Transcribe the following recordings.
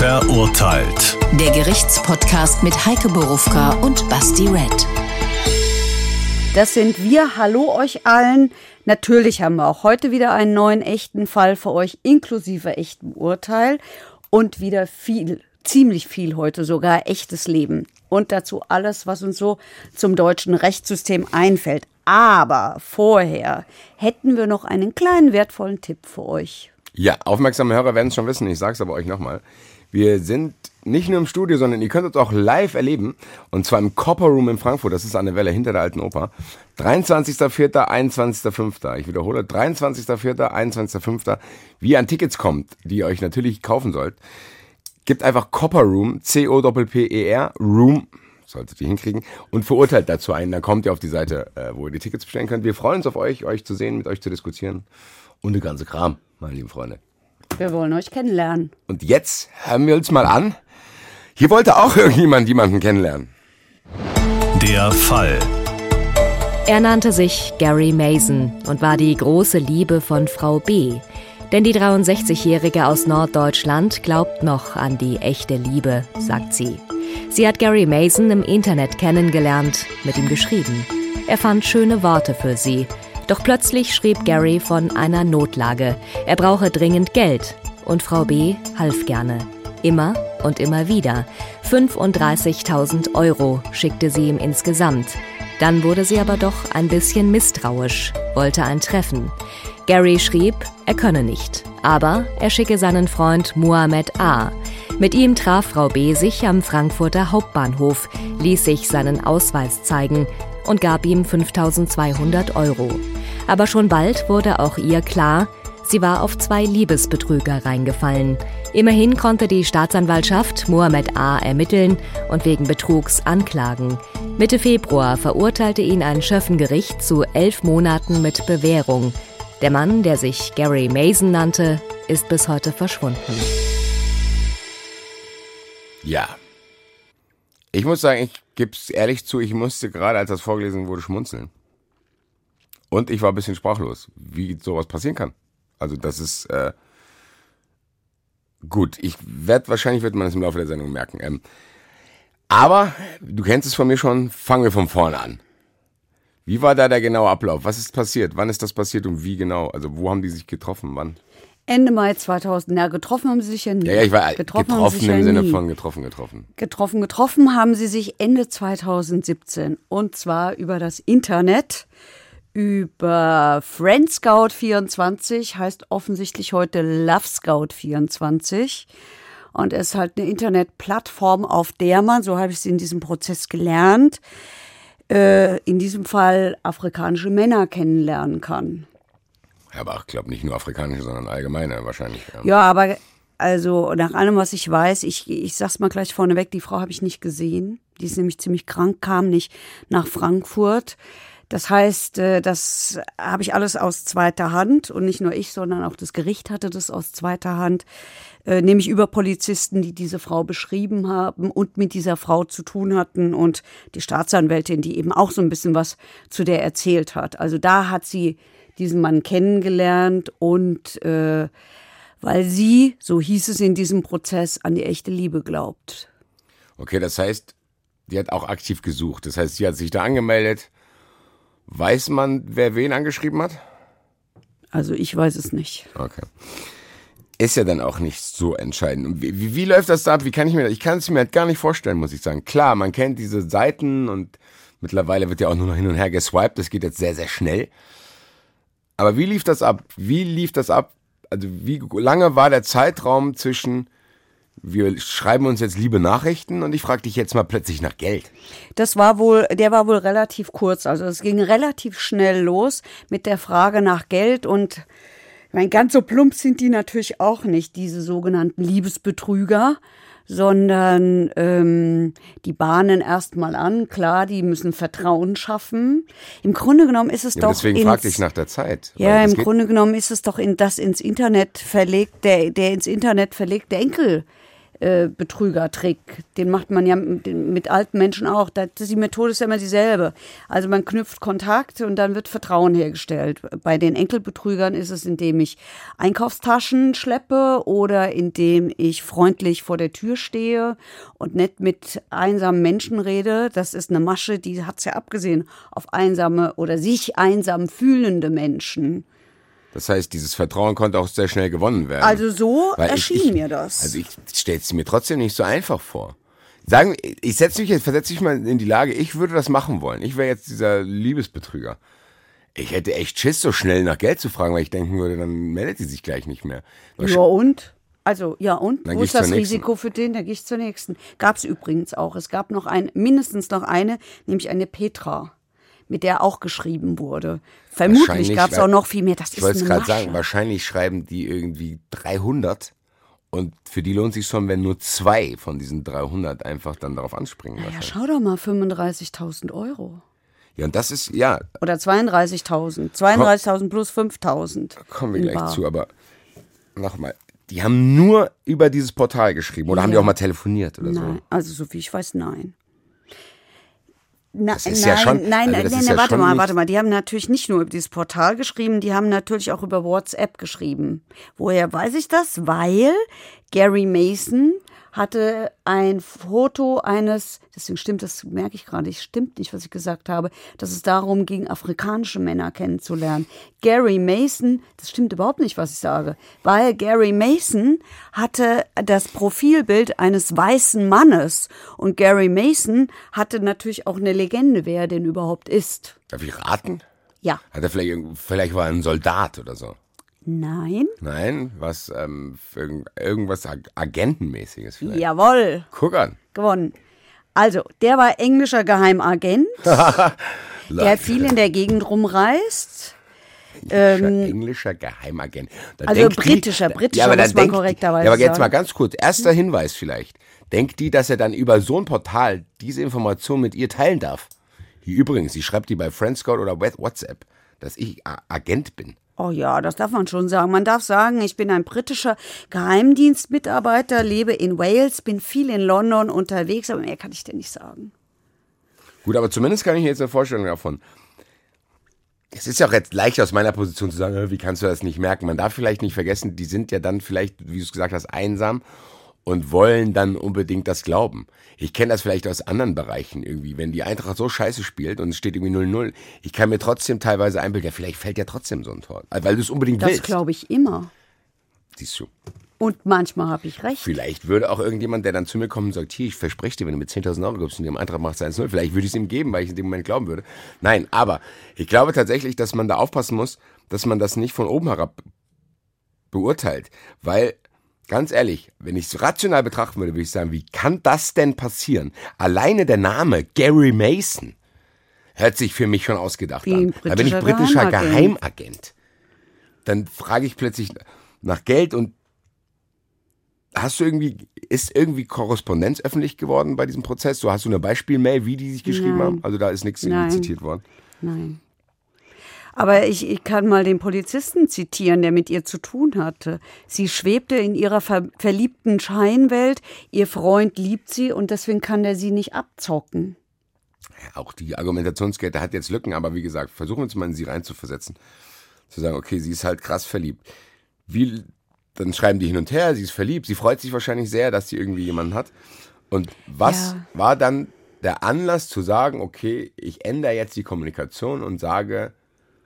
Verurteilt. Der Gerichtspodcast mit Heike Borufka und Basti Red. Das sind wir. Hallo euch allen. Natürlich haben wir auch heute wieder einen neuen echten Fall für euch, inklusive echtem Urteil. Und wieder viel, ziemlich viel heute sogar echtes Leben. Und dazu alles, was uns so zum deutschen Rechtssystem einfällt. Aber vorher hätten wir noch einen kleinen wertvollen Tipp für euch. Ja, aufmerksame Hörer werden es schon wissen, ich sage es aber euch nochmal. Wir sind nicht nur im Studio, sondern ihr könnt uns auch live erleben. Und zwar im Copper Room in Frankfurt. Das ist an der Welle hinter der alten Oper. 23.04., 21.05. Ich wiederhole, 23.04., 21.05. Wie ihr an Tickets kommt, die ihr euch natürlich kaufen sollt, gibt einfach Copper Room, C-O-P-P-E-R, Room, solltet ihr hinkriegen, und verurteilt dazu ein. Dann kommt ihr auf die Seite, äh, wo ihr die Tickets bestellen könnt. Wir freuen uns auf euch, euch zu sehen, mit euch zu diskutieren. Und der ganze Kram, meine lieben Freunde. Wir wollen euch kennenlernen. Und jetzt hören wir uns mal an. Hier wollte auch irgendjemand jemanden kennenlernen. Der Fall. Er nannte sich Gary Mason und war die große Liebe von Frau B. Denn die 63-Jährige aus Norddeutschland glaubt noch an die echte Liebe, sagt sie. Sie hat Gary Mason im Internet kennengelernt, mit ihm geschrieben. Er fand schöne Worte für sie. Doch plötzlich schrieb Gary von einer Notlage. Er brauche dringend Geld. Und Frau B. half gerne. Immer und immer wieder. 35.000 Euro schickte sie ihm insgesamt. Dann wurde sie aber doch ein bisschen misstrauisch, wollte ein Treffen. Gary schrieb, er könne nicht, aber er schicke seinen Freund Muhammad A. Mit ihm traf Frau B. sich am Frankfurter Hauptbahnhof, ließ sich seinen Ausweis zeigen und gab ihm 5200 Euro. Aber schon bald wurde auch ihr klar, sie war auf zwei Liebesbetrüger reingefallen. Immerhin konnte die Staatsanwaltschaft Mohammed A. ermitteln und wegen Betrugs anklagen. Mitte Februar verurteilte ihn ein Schöffengericht zu elf Monaten mit Bewährung. Der Mann, der sich Gary Mason nannte, ist bis heute verschwunden. Ja. Ich muss sagen, ich gebe es ehrlich zu, ich musste gerade, als das vorgelesen wurde, schmunzeln. Und ich war ein bisschen sprachlos, wie sowas passieren kann. Also das ist äh, gut. Ich werde wahrscheinlich wird man es im Laufe der Sendung merken. Ähm, aber du kennst es von mir schon. Fangen wir von vorne an. Wie war da der genaue Ablauf? Was ist passiert? Wann ist das passiert und wie genau? Also wo haben die sich getroffen? Wann? Ende Mai 2000. Ja, getroffen haben sie sich ja nie. Ja, ja ich war getroffen, getroffen, sich im ja Sinne nie. von getroffen, getroffen. Getroffen, getroffen haben sie sich Ende 2017. Und zwar über das Internet, über Friend Scout 24, heißt offensichtlich heute Love Scout 24. Und es ist halt eine Internetplattform, auf der man, so habe ich es in diesem Prozess gelernt, äh, in diesem Fall afrikanische Männer kennenlernen kann. Ja, aber ich glaube nicht nur afrikanische, sondern allgemeine wahrscheinlich. Ja. Ja, aber also nach allem, was ich weiß, ich, ich sag's mal gleich vorneweg, die Frau habe ich nicht gesehen. Die ist nämlich ziemlich krank, kam nicht nach Frankfurt. Das heißt, äh, das habe ich alles aus zweiter Hand und nicht nur ich, sondern auch das Gericht hatte das aus zweiter Hand, äh, nämlich über Polizisten, die diese Frau beschrieben haben und mit dieser Frau zu tun hatten und die Staatsanwältin, die eben auch so ein bisschen was zu der erzählt hat. Also da hat sie diesen Mann kennengelernt und äh, weil sie, so hieß es in diesem Prozess, an die echte Liebe glaubt. Okay, das heißt, die hat auch aktiv gesucht. Das heißt, sie hat sich da angemeldet. Weiß man, wer wen angeschrieben hat? Also ich weiß es nicht. Okay. Ist ja dann auch nicht so entscheidend. Wie, wie, wie läuft das da ab? Wie kann ich mir das? Ich kann es mir halt gar nicht vorstellen, muss ich sagen. Klar, man kennt diese Seiten und mittlerweile wird ja auch nur noch hin und her geswiped. Das geht jetzt sehr, sehr schnell. Aber wie lief das ab? Wie lief das ab? Also wie lange war der Zeitraum zwischen wir schreiben uns jetzt liebe Nachrichten und ich frage dich jetzt mal plötzlich nach Geld. Das war wohl, der war wohl relativ kurz. Also es ging relativ schnell los mit der Frage nach Geld und ich meine, ganz so plump sind die natürlich auch nicht, diese sogenannten Liebesbetrüger, sondern ähm, die bahnen erstmal an, klar, die müssen Vertrauen schaffen. Im Grunde genommen ist es Ja, doch. deswegen ins- fragte ich nach der Zeit. Ja, im Grunde genommen ist es doch in das ins Internet verlegt, der, der ins Internet verlegte Enkel äh, Betrügertrick. Den macht man ja mit, alten Menschen auch. Die Methode ist ja immer dieselbe. Also man knüpft Kontakt und dann wird Vertrauen hergestellt. Bei den Enkelbetrügern ist es, indem ich Einkaufstaschen schleppe oder indem ich freundlich vor der Tür stehe und nett mit einsamen Menschen rede. Das ist eine Masche, die hat's ja abgesehen auf einsame oder sich einsam fühlende Menschen. Das heißt, dieses Vertrauen konnte auch sehr schnell gewonnen werden. Also so Weil ich- erschien ich, mir das. Also ich stelle es mir trotzdem nicht so einfach vor. Sagen, ich setze mich jetzt, versetze mich mal in die Lage, ich würde das machen wollen. Ich wäre jetzt dieser Liebesbetrüger. Ich hätte echt Schiss, so schnell nach Geld zu fragen, weil ich denken würde, dann meldet sie sich gleich nicht mehr. Ja und? Also, ja und? Dann Wo ist ich das. Risiko für den? Da gehe ich zur nächsten. Gab es übrigens auch. Es gab noch ein, mindestens noch eine, nämlich eine Petra, mit der auch geschrieben wurde. Vermutlich gab es auch noch viel mehr. Das Ich ist wollte es gerade sagen, wahrscheinlich schreiben die irgendwie 300 und für die lohnt sich schon, wenn nur zwei von diesen 300 einfach dann darauf anspringen. Ja, schau doch mal, 35.000 Euro. Ja, und das ist, ja, Oder 32.000. 32.000 plus 5.000. kommen wir gleich bar. zu, aber nochmal, die haben nur über dieses Portal geschrieben oder haben die Ja. auch mal telefoniert oder so? Nein, also so wie ich weiß, nein. Na, nein, ja schon- nein, also nein, das nein, ja warte mal, warte mal. Die haben natürlich nicht nur über dieses Portal geschrieben, die haben natürlich auch über WhatsApp geschrieben. Woher weiß ich das? Weil Gary Mason hatte ein Foto eines, deswegen stimmt das, merke ich gerade, ich stimmt nicht, was ich gesagt habe, dass es darum ging, afrikanische Männer kennenzulernen. Gary Mason, das stimmt überhaupt nicht, was ich sage, weil Gary Mason hatte das Profilbild eines weißen Mannes und Gary Mason hatte natürlich auch eine Legende, wer er denn überhaupt ist. Darf ich raten? Ja, Hat er vielleicht, vielleicht war er ein Soldat oder so? Nein, Nein, was, ähm, irgendwas Ag Agentenmäßiges vielleicht. jawohl, Guck an. gewonnen. Also, der war englischer Geheimagent, der viel in der Gegend rumreist. Englischer, englischer Geheimagent. Da Ähm, also britischer, britischer aber dann muss man denkt- korrekterweise Ja, aber jetzt sagen. mal ganz kurz. Erster Hinweis vielleicht. Denkt die, dass er dann über so ein Portal diese Information mit ihr teilen darf? Hier übrigens, sie schreibt die bei Friendscout oder WhatsApp, dass ich A Agent bin. Oh ja, das darf man schon sagen. Man darf sagen, ich bin ein britischer Geheimdienstmitarbeiter, lebe in Wales, bin viel in London unterwegs, aber mehr kann ich dir nicht sagen. Gut, aber zumindest kann ich mir jetzt eine Vorstellung davon. Es ist ja auch jetzt leicht aus meiner Position zu sagen, wie kannst du das nicht merken? Man darf vielleicht nicht vergessen, die sind ja dann vielleicht, wie du es gesagt hast, einsam und wollen dann unbedingt das glauben. Ich kenne das vielleicht aus anderen Bereichen irgendwie, wenn die Eintracht so scheiße spielt und es steht irgendwie 0-0. Ich kann mir trotzdem teilweise einbilden, ja, vielleicht fällt ja trotzdem so ein Tor, weil du es unbedingt Das willst. glaube ich immer. Siehst du. Und manchmal habe ich recht. Vielleicht würde auch irgendjemand, der dann zu mir kommt und sagt, hier, ich verspreche dir, wenn du mir 10.000 Euro gibst und dem Eintracht macht 1-0, vielleicht würde ich es ihm geben, weil ich in dem Moment glauben würde. Nein, aber ich glaube tatsächlich, dass man da aufpassen muss, dass man das nicht von oben herab beurteilt. Weil, ganz ehrlich, wenn ich es rational betrachten würde, würde ich sagen, wie kann das denn passieren? Alleine der Name Gary Mason hört sich für mich schon ausgedacht Wie an. Da bin ich britischer Geheimagent. Geheimagent. Dann frage ich plötzlich nach Geld und Hast du irgendwie, ist irgendwie Korrespondenz öffentlich geworden bei diesem Prozess? So hast du eine Beispielmail, wie die sich geschrieben Nein. haben? Also da ist nichts zitiert worden. Nein. Aber ich, ich kann mal den Polizisten zitieren, der mit ihr zu tun hatte. Sie schwebte in ihrer ver verliebten Scheinwelt. Ihr Freund liebt sie und deswegen kann er sie nicht abzocken. Auch die Argumentationskette hat jetzt Lücken, aber wie gesagt, versuchen wir uns mal in sie reinzuversetzen. Zu sagen, okay, sie ist halt krass verliebt. Wie, dann schreiben die hin und her, sie ist verliebt, sie freut sich wahrscheinlich sehr, dass sie irgendwie jemanden hat. Und was Ja. war dann der Anlass zu sagen, okay, ich ändere jetzt die Kommunikation und sage,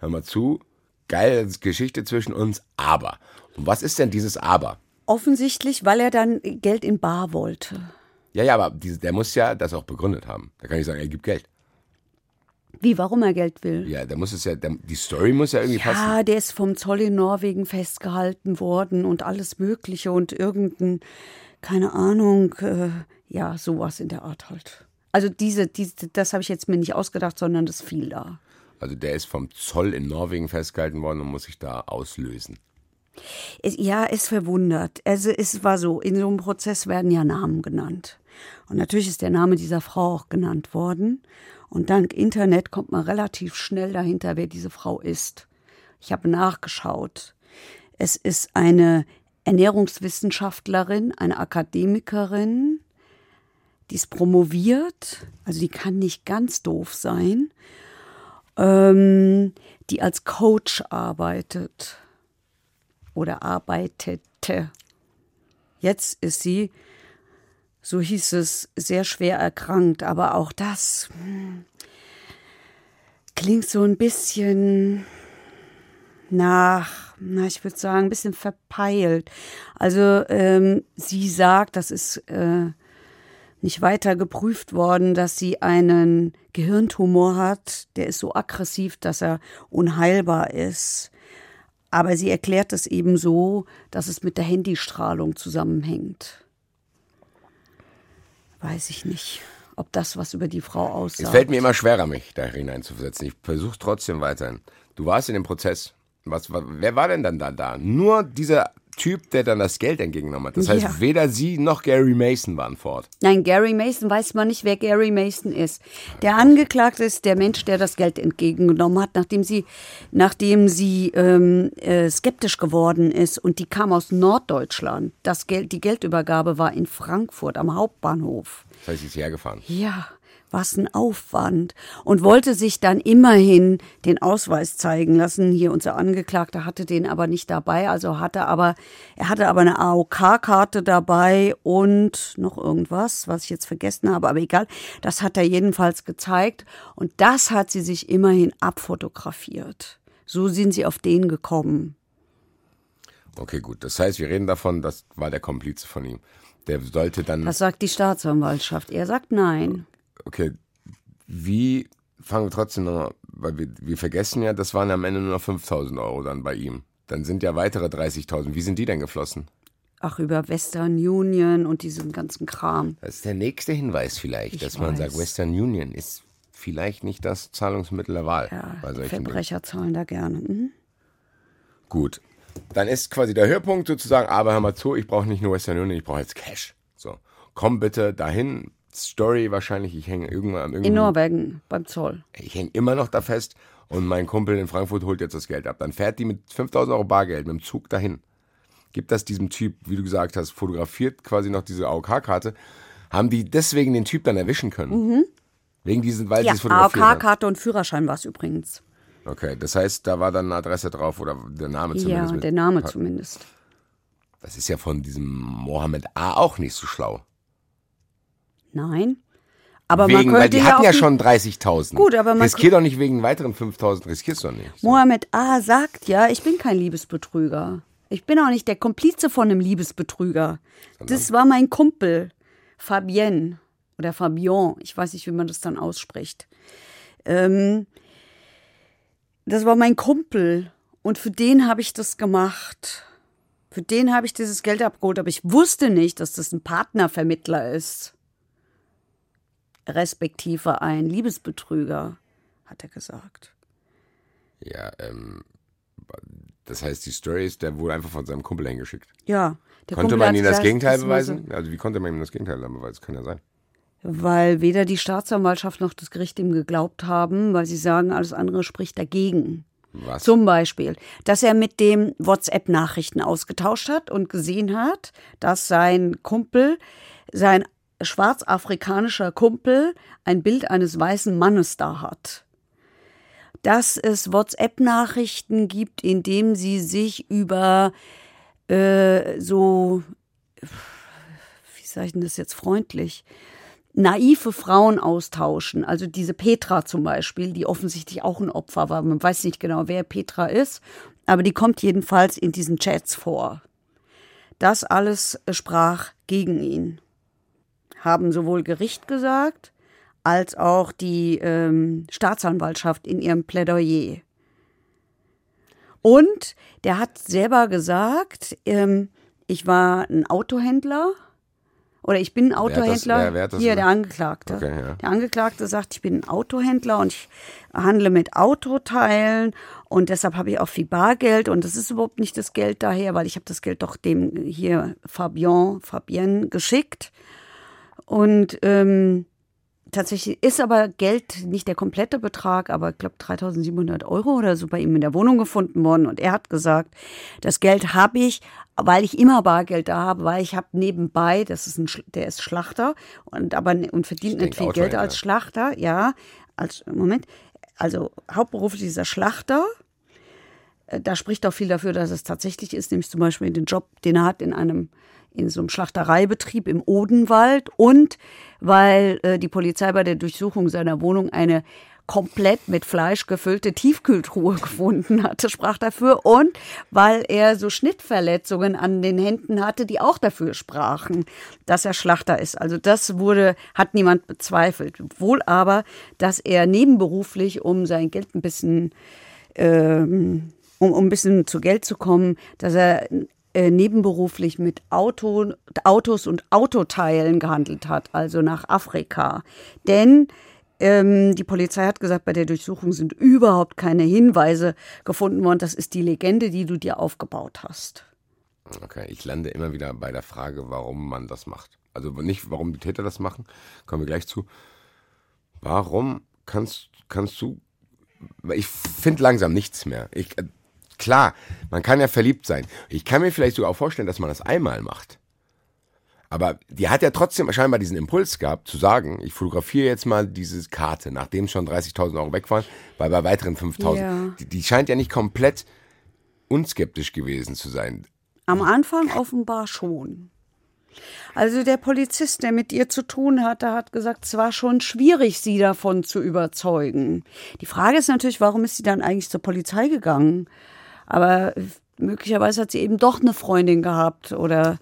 hör mal zu, geile Geschichte zwischen uns, aber. Und was ist denn dieses Aber? Offensichtlich, weil er dann Geld in Bar wollte. Ja, ja, aber diese, der muss ja das auch begründet haben. Da kann ich sagen, er gibt Geld. Wie, warum er Geld will? Ja, da muss es ja, der, die Story muss ja irgendwie passen. Ja, der ist vom Zoll in Norwegen festgehalten worden und alles Mögliche und irgendein, keine Ahnung, äh, ja, sowas in der Art halt. Also diese, diese das habe ich jetzt mir nicht ausgedacht, sondern das fiel da. Also der ist vom Zoll in Norwegen festgehalten worden und muss sich da auslösen. Ja, es verwundert. Also es war so, in so einem Prozess werden ja Namen genannt. Und natürlich ist der Name dieser Frau auch genannt worden. Und dank Internet kommt man relativ schnell dahinter, wer diese Frau ist. Ich habe nachgeschaut. Es ist eine Ernährungswissenschaftlerin, eine Akademikerin, die ist promoviert, also die kann nicht ganz doof sein, ähm, die als Coach arbeitet oder arbeitete. Jetzt ist sie, so hieß es, sehr schwer erkrankt, aber auch das hm, klingt so ein bisschen nach, na, ich würde sagen, ein bisschen verpeilt. Also ähm, sie sagt, das ist äh, nicht weiter geprüft worden, dass sie einen Gehirntumor hat, der ist so aggressiv, dass er unheilbar ist. Aber sie erklärt es eben so, dass es mit der Handystrahlung zusammenhängt. Weiß ich nicht, ob das was über die Frau aussagt. Es fällt mir immer schwerer, mich da hineinzuversetzen. Ich versuche trotzdem weiterhin. Du warst in dem Prozess. Was, wer war denn dann da da? Nur dieser Typ, der dann das Geld entgegengenommen hat. Das heißt, Ja. weder sie noch Gary Mason waren fort. Nein, Gary Mason weiß man nicht, wer Gary Mason ist. Der Angeklagte ist der Mensch, der das Geld entgegengenommen hat, nachdem sie, nachdem sie ähm, äh, skeptisch geworden ist. Und die kam aus Norddeutschland. Das Geld, die Geldübergabe war in Frankfurt am Hauptbahnhof. Das heißt, sie ist hergefahren. Ja, was ein Aufwand. Und wollte sich dann immerhin den Ausweis zeigen lassen. Hier unser Angeklagter hatte den aber nicht dabei, also hatte aber, er hatte aber eine AOK-Karte dabei und noch irgendwas, was ich jetzt vergessen habe, aber egal. Das hat er jedenfalls gezeigt und das hat sie sich immerhin abfotografiert. So sind sie auf den gekommen. Okay, gut. Das heißt, wir reden davon, das war der Komplize von ihm. Der sollte dann. Das sagt die Staatsanwaltschaft. Er sagt nein. Okay, wie fangen wir trotzdem nochmal, weil wir, wir vergessen ja, das waren am Ende nur noch 5000 Euro dann bei ihm. Dann sind ja weitere 30.000. Wie sind die denn geflossen? Ach, über Western Union und diesen ganzen Kram. Das ist der nächste Hinweis vielleicht, Ich dass man sagt, weiß. Western Union ist vielleicht nicht das Zahlungsmittel der Wahl. Ja, bei solchen Dingen. Verbrecher zahlen da gerne. Mhm. Gut. Dann ist quasi der Höhepunkt sozusagen, aber hör mal zu, ich brauche nicht nur Western Union, ich brauche jetzt Cash. So, komm bitte dahin. Story wahrscheinlich, ich hänge irgendwann an In Norwegen beim Zoll. ich hänge immer noch da fest und mein Kumpel in Frankfurt holt jetzt das Geld ab. Dann fährt die mit 5000 Euro Bargeld mit dem Zug dahin. Gibt das diesem Typ, wie du gesagt hast, fotografiert quasi noch diese AOK-Karte. Haben die deswegen den Typ dann erwischen können? Wegen diesen, weil Ja, sie es fotografiert haben. AOK-Karte und Führerschein war es übrigens. Okay, das heißt, da war dann eine Adresse drauf oder der Name Ja, zumindest. mit- der Name zumindest. Das ist ja von diesem Mohammed A. auch nicht so schlau. Nein. Aber wegen, man weil könnte die ja hatten ja schon 30.000. Gut, aber man Riskier doch nicht wegen weiteren 5.000, riskierst du doch nicht. Mohammed A. sagt ja, ich bin kein Liebesbetrüger. Ich bin auch nicht der Komplize von einem Liebesbetrüger. Das war mein Kumpel, Fabienne oder Fabian. Ich weiß nicht, wie man das dann ausspricht. Ähm, das war mein Kumpel und für den habe ich das gemacht. Für den habe ich dieses Geld abgeholt, aber ich wusste nicht, dass das ein Partnervermittler ist. Respektive ein Liebesbetrüger, hat er gesagt. Ja, ähm, das heißt, die Story ist, der wurde einfach von seinem Kumpel hingeschickt. Ja. Der Konnte Kumpel man ihm das gesagt, Gegenteil beweisen? Also wie konnte man ihm das Gegenteil dann beweisen? Kann ja sein. Weil weder die Staatsanwaltschaft noch das Gericht ihm geglaubt haben, weil sie sagen, alles andere spricht dagegen. Was? Zum Beispiel, dass er mit dem WhatsApp-Nachrichten ausgetauscht hat und gesehen hat, dass sein Kumpel, sein schwarzafrikanischer Kumpel, ein Bild eines weißen Mannes da hat. Dass es WhatsApp-Nachrichten gibt, in dem sie sich über äh, so, wie sage ich denn das jetzt freundlich, naive Frauen austauschen. Also diese Petra zum Beispiel, die offensichtlich auch ein Opfer war. Man weiß nicht genau, wer Petra ist, aber die kommt jedenfalls in diesen Chats vor. Das alles sprach gegen ihn. Haben sowohl Gericht gesagt, als auch die ähm, Staatsanwaltschaft in ihrem Plädoyer. Und der hat selber gesagt, ähm, ich war ein Autohändler oder ich bin ein das- Autohändler. wer- wer hat das Hier, gesagt? der Angeklagte. Okay, ja. Der Angeklagte sagt, ich bin ein Autohändler und ich handle mit Autoteilen und deshalb habe ich auch viel Bargeld und das ist überhaupt nicht das Geld daher, weil ich habe das Geld doch dem hier Fabian, Fabienne geschickt und ähm, tatsächlich ist aber Geld nicht der komplette Betrag, aber ich glaube 3700 Euro oder so bei ihm in der Wohnung gefunden worden. Und er hat gesagt, das Geld habe ich, weil ich immer Bargeld da habe, weil ich habe nebenbei, das ist ein, der ist Schlachter und aber und verdient nicht viel Geld als Schlachter, ja, als Moment, also hauptberuflich ist er Schlachter. Äh, da spricht auch viel dafür, dass es tatsächlich ist, nämlich zum Beispiel den Job, den er hat in einem in so einem Schlachtereibetrieb im Odenwald und weil äh, die Polizei bei der Durchsuchung seiner Wohnung eine komplett mit Fleisch gefüllte Tiefkühltruhe gefunden hatte, sprach dafür. Und weil er so Schnittverletzungen an den Händen hatte, die auch dafür sprachen, dass er Schlachter ist. Also das wurde, hat niemand bezweifelt. Wohl aber, dass er nebenberuflich, um sein Geld ein bisschen, ähm, um, um ein bisschen zu Geld zu kommen, dass er äh, nebenberuflich mit Auto, Autos und Autoteilen gehandelt hat, also nach Afrika. Denn ähm, die Polizei hat gesagt, bei der Durchsuchung sind überhaupt keine Hinweise gefunden worden. Das ist die Legende, die du dir aufgebaut hast. Okay, ich lande immer wieder bei der Frage, warum man das macht. Also nicht, warum die Täter das machen, kommen wir gleich zu. Warum kannst, kannst du, ich finde langsam nichts mehr. Ich, klar, man kann ja verliebt sein. Ich kann mir vielleicht sogar auch vorstellen, dass man das einmal macht. Aber die hat ja trotzdem scheinbar diesen Impuls gehabt, zu sagen, ich fotografiere jetzt mal diese Karte, nachdem schon 30.000 Euro weg waren, weil bei weiteren 5.000. Ja. Die, die scheint ja nicht komplett unskeptisch gewesen zu sein. Am Anfang offenbar schon. Also der Polizist, der mit ihr zu tun hatte, hat gesagt, es war schon schwierig, sie davon zu überzeugen. Die Frage ist natürlich, warum ist sie dann eigentlich zur Polizei gegangen? Aber möglicherweise hat sie eben doch eine Freundin gehabt oder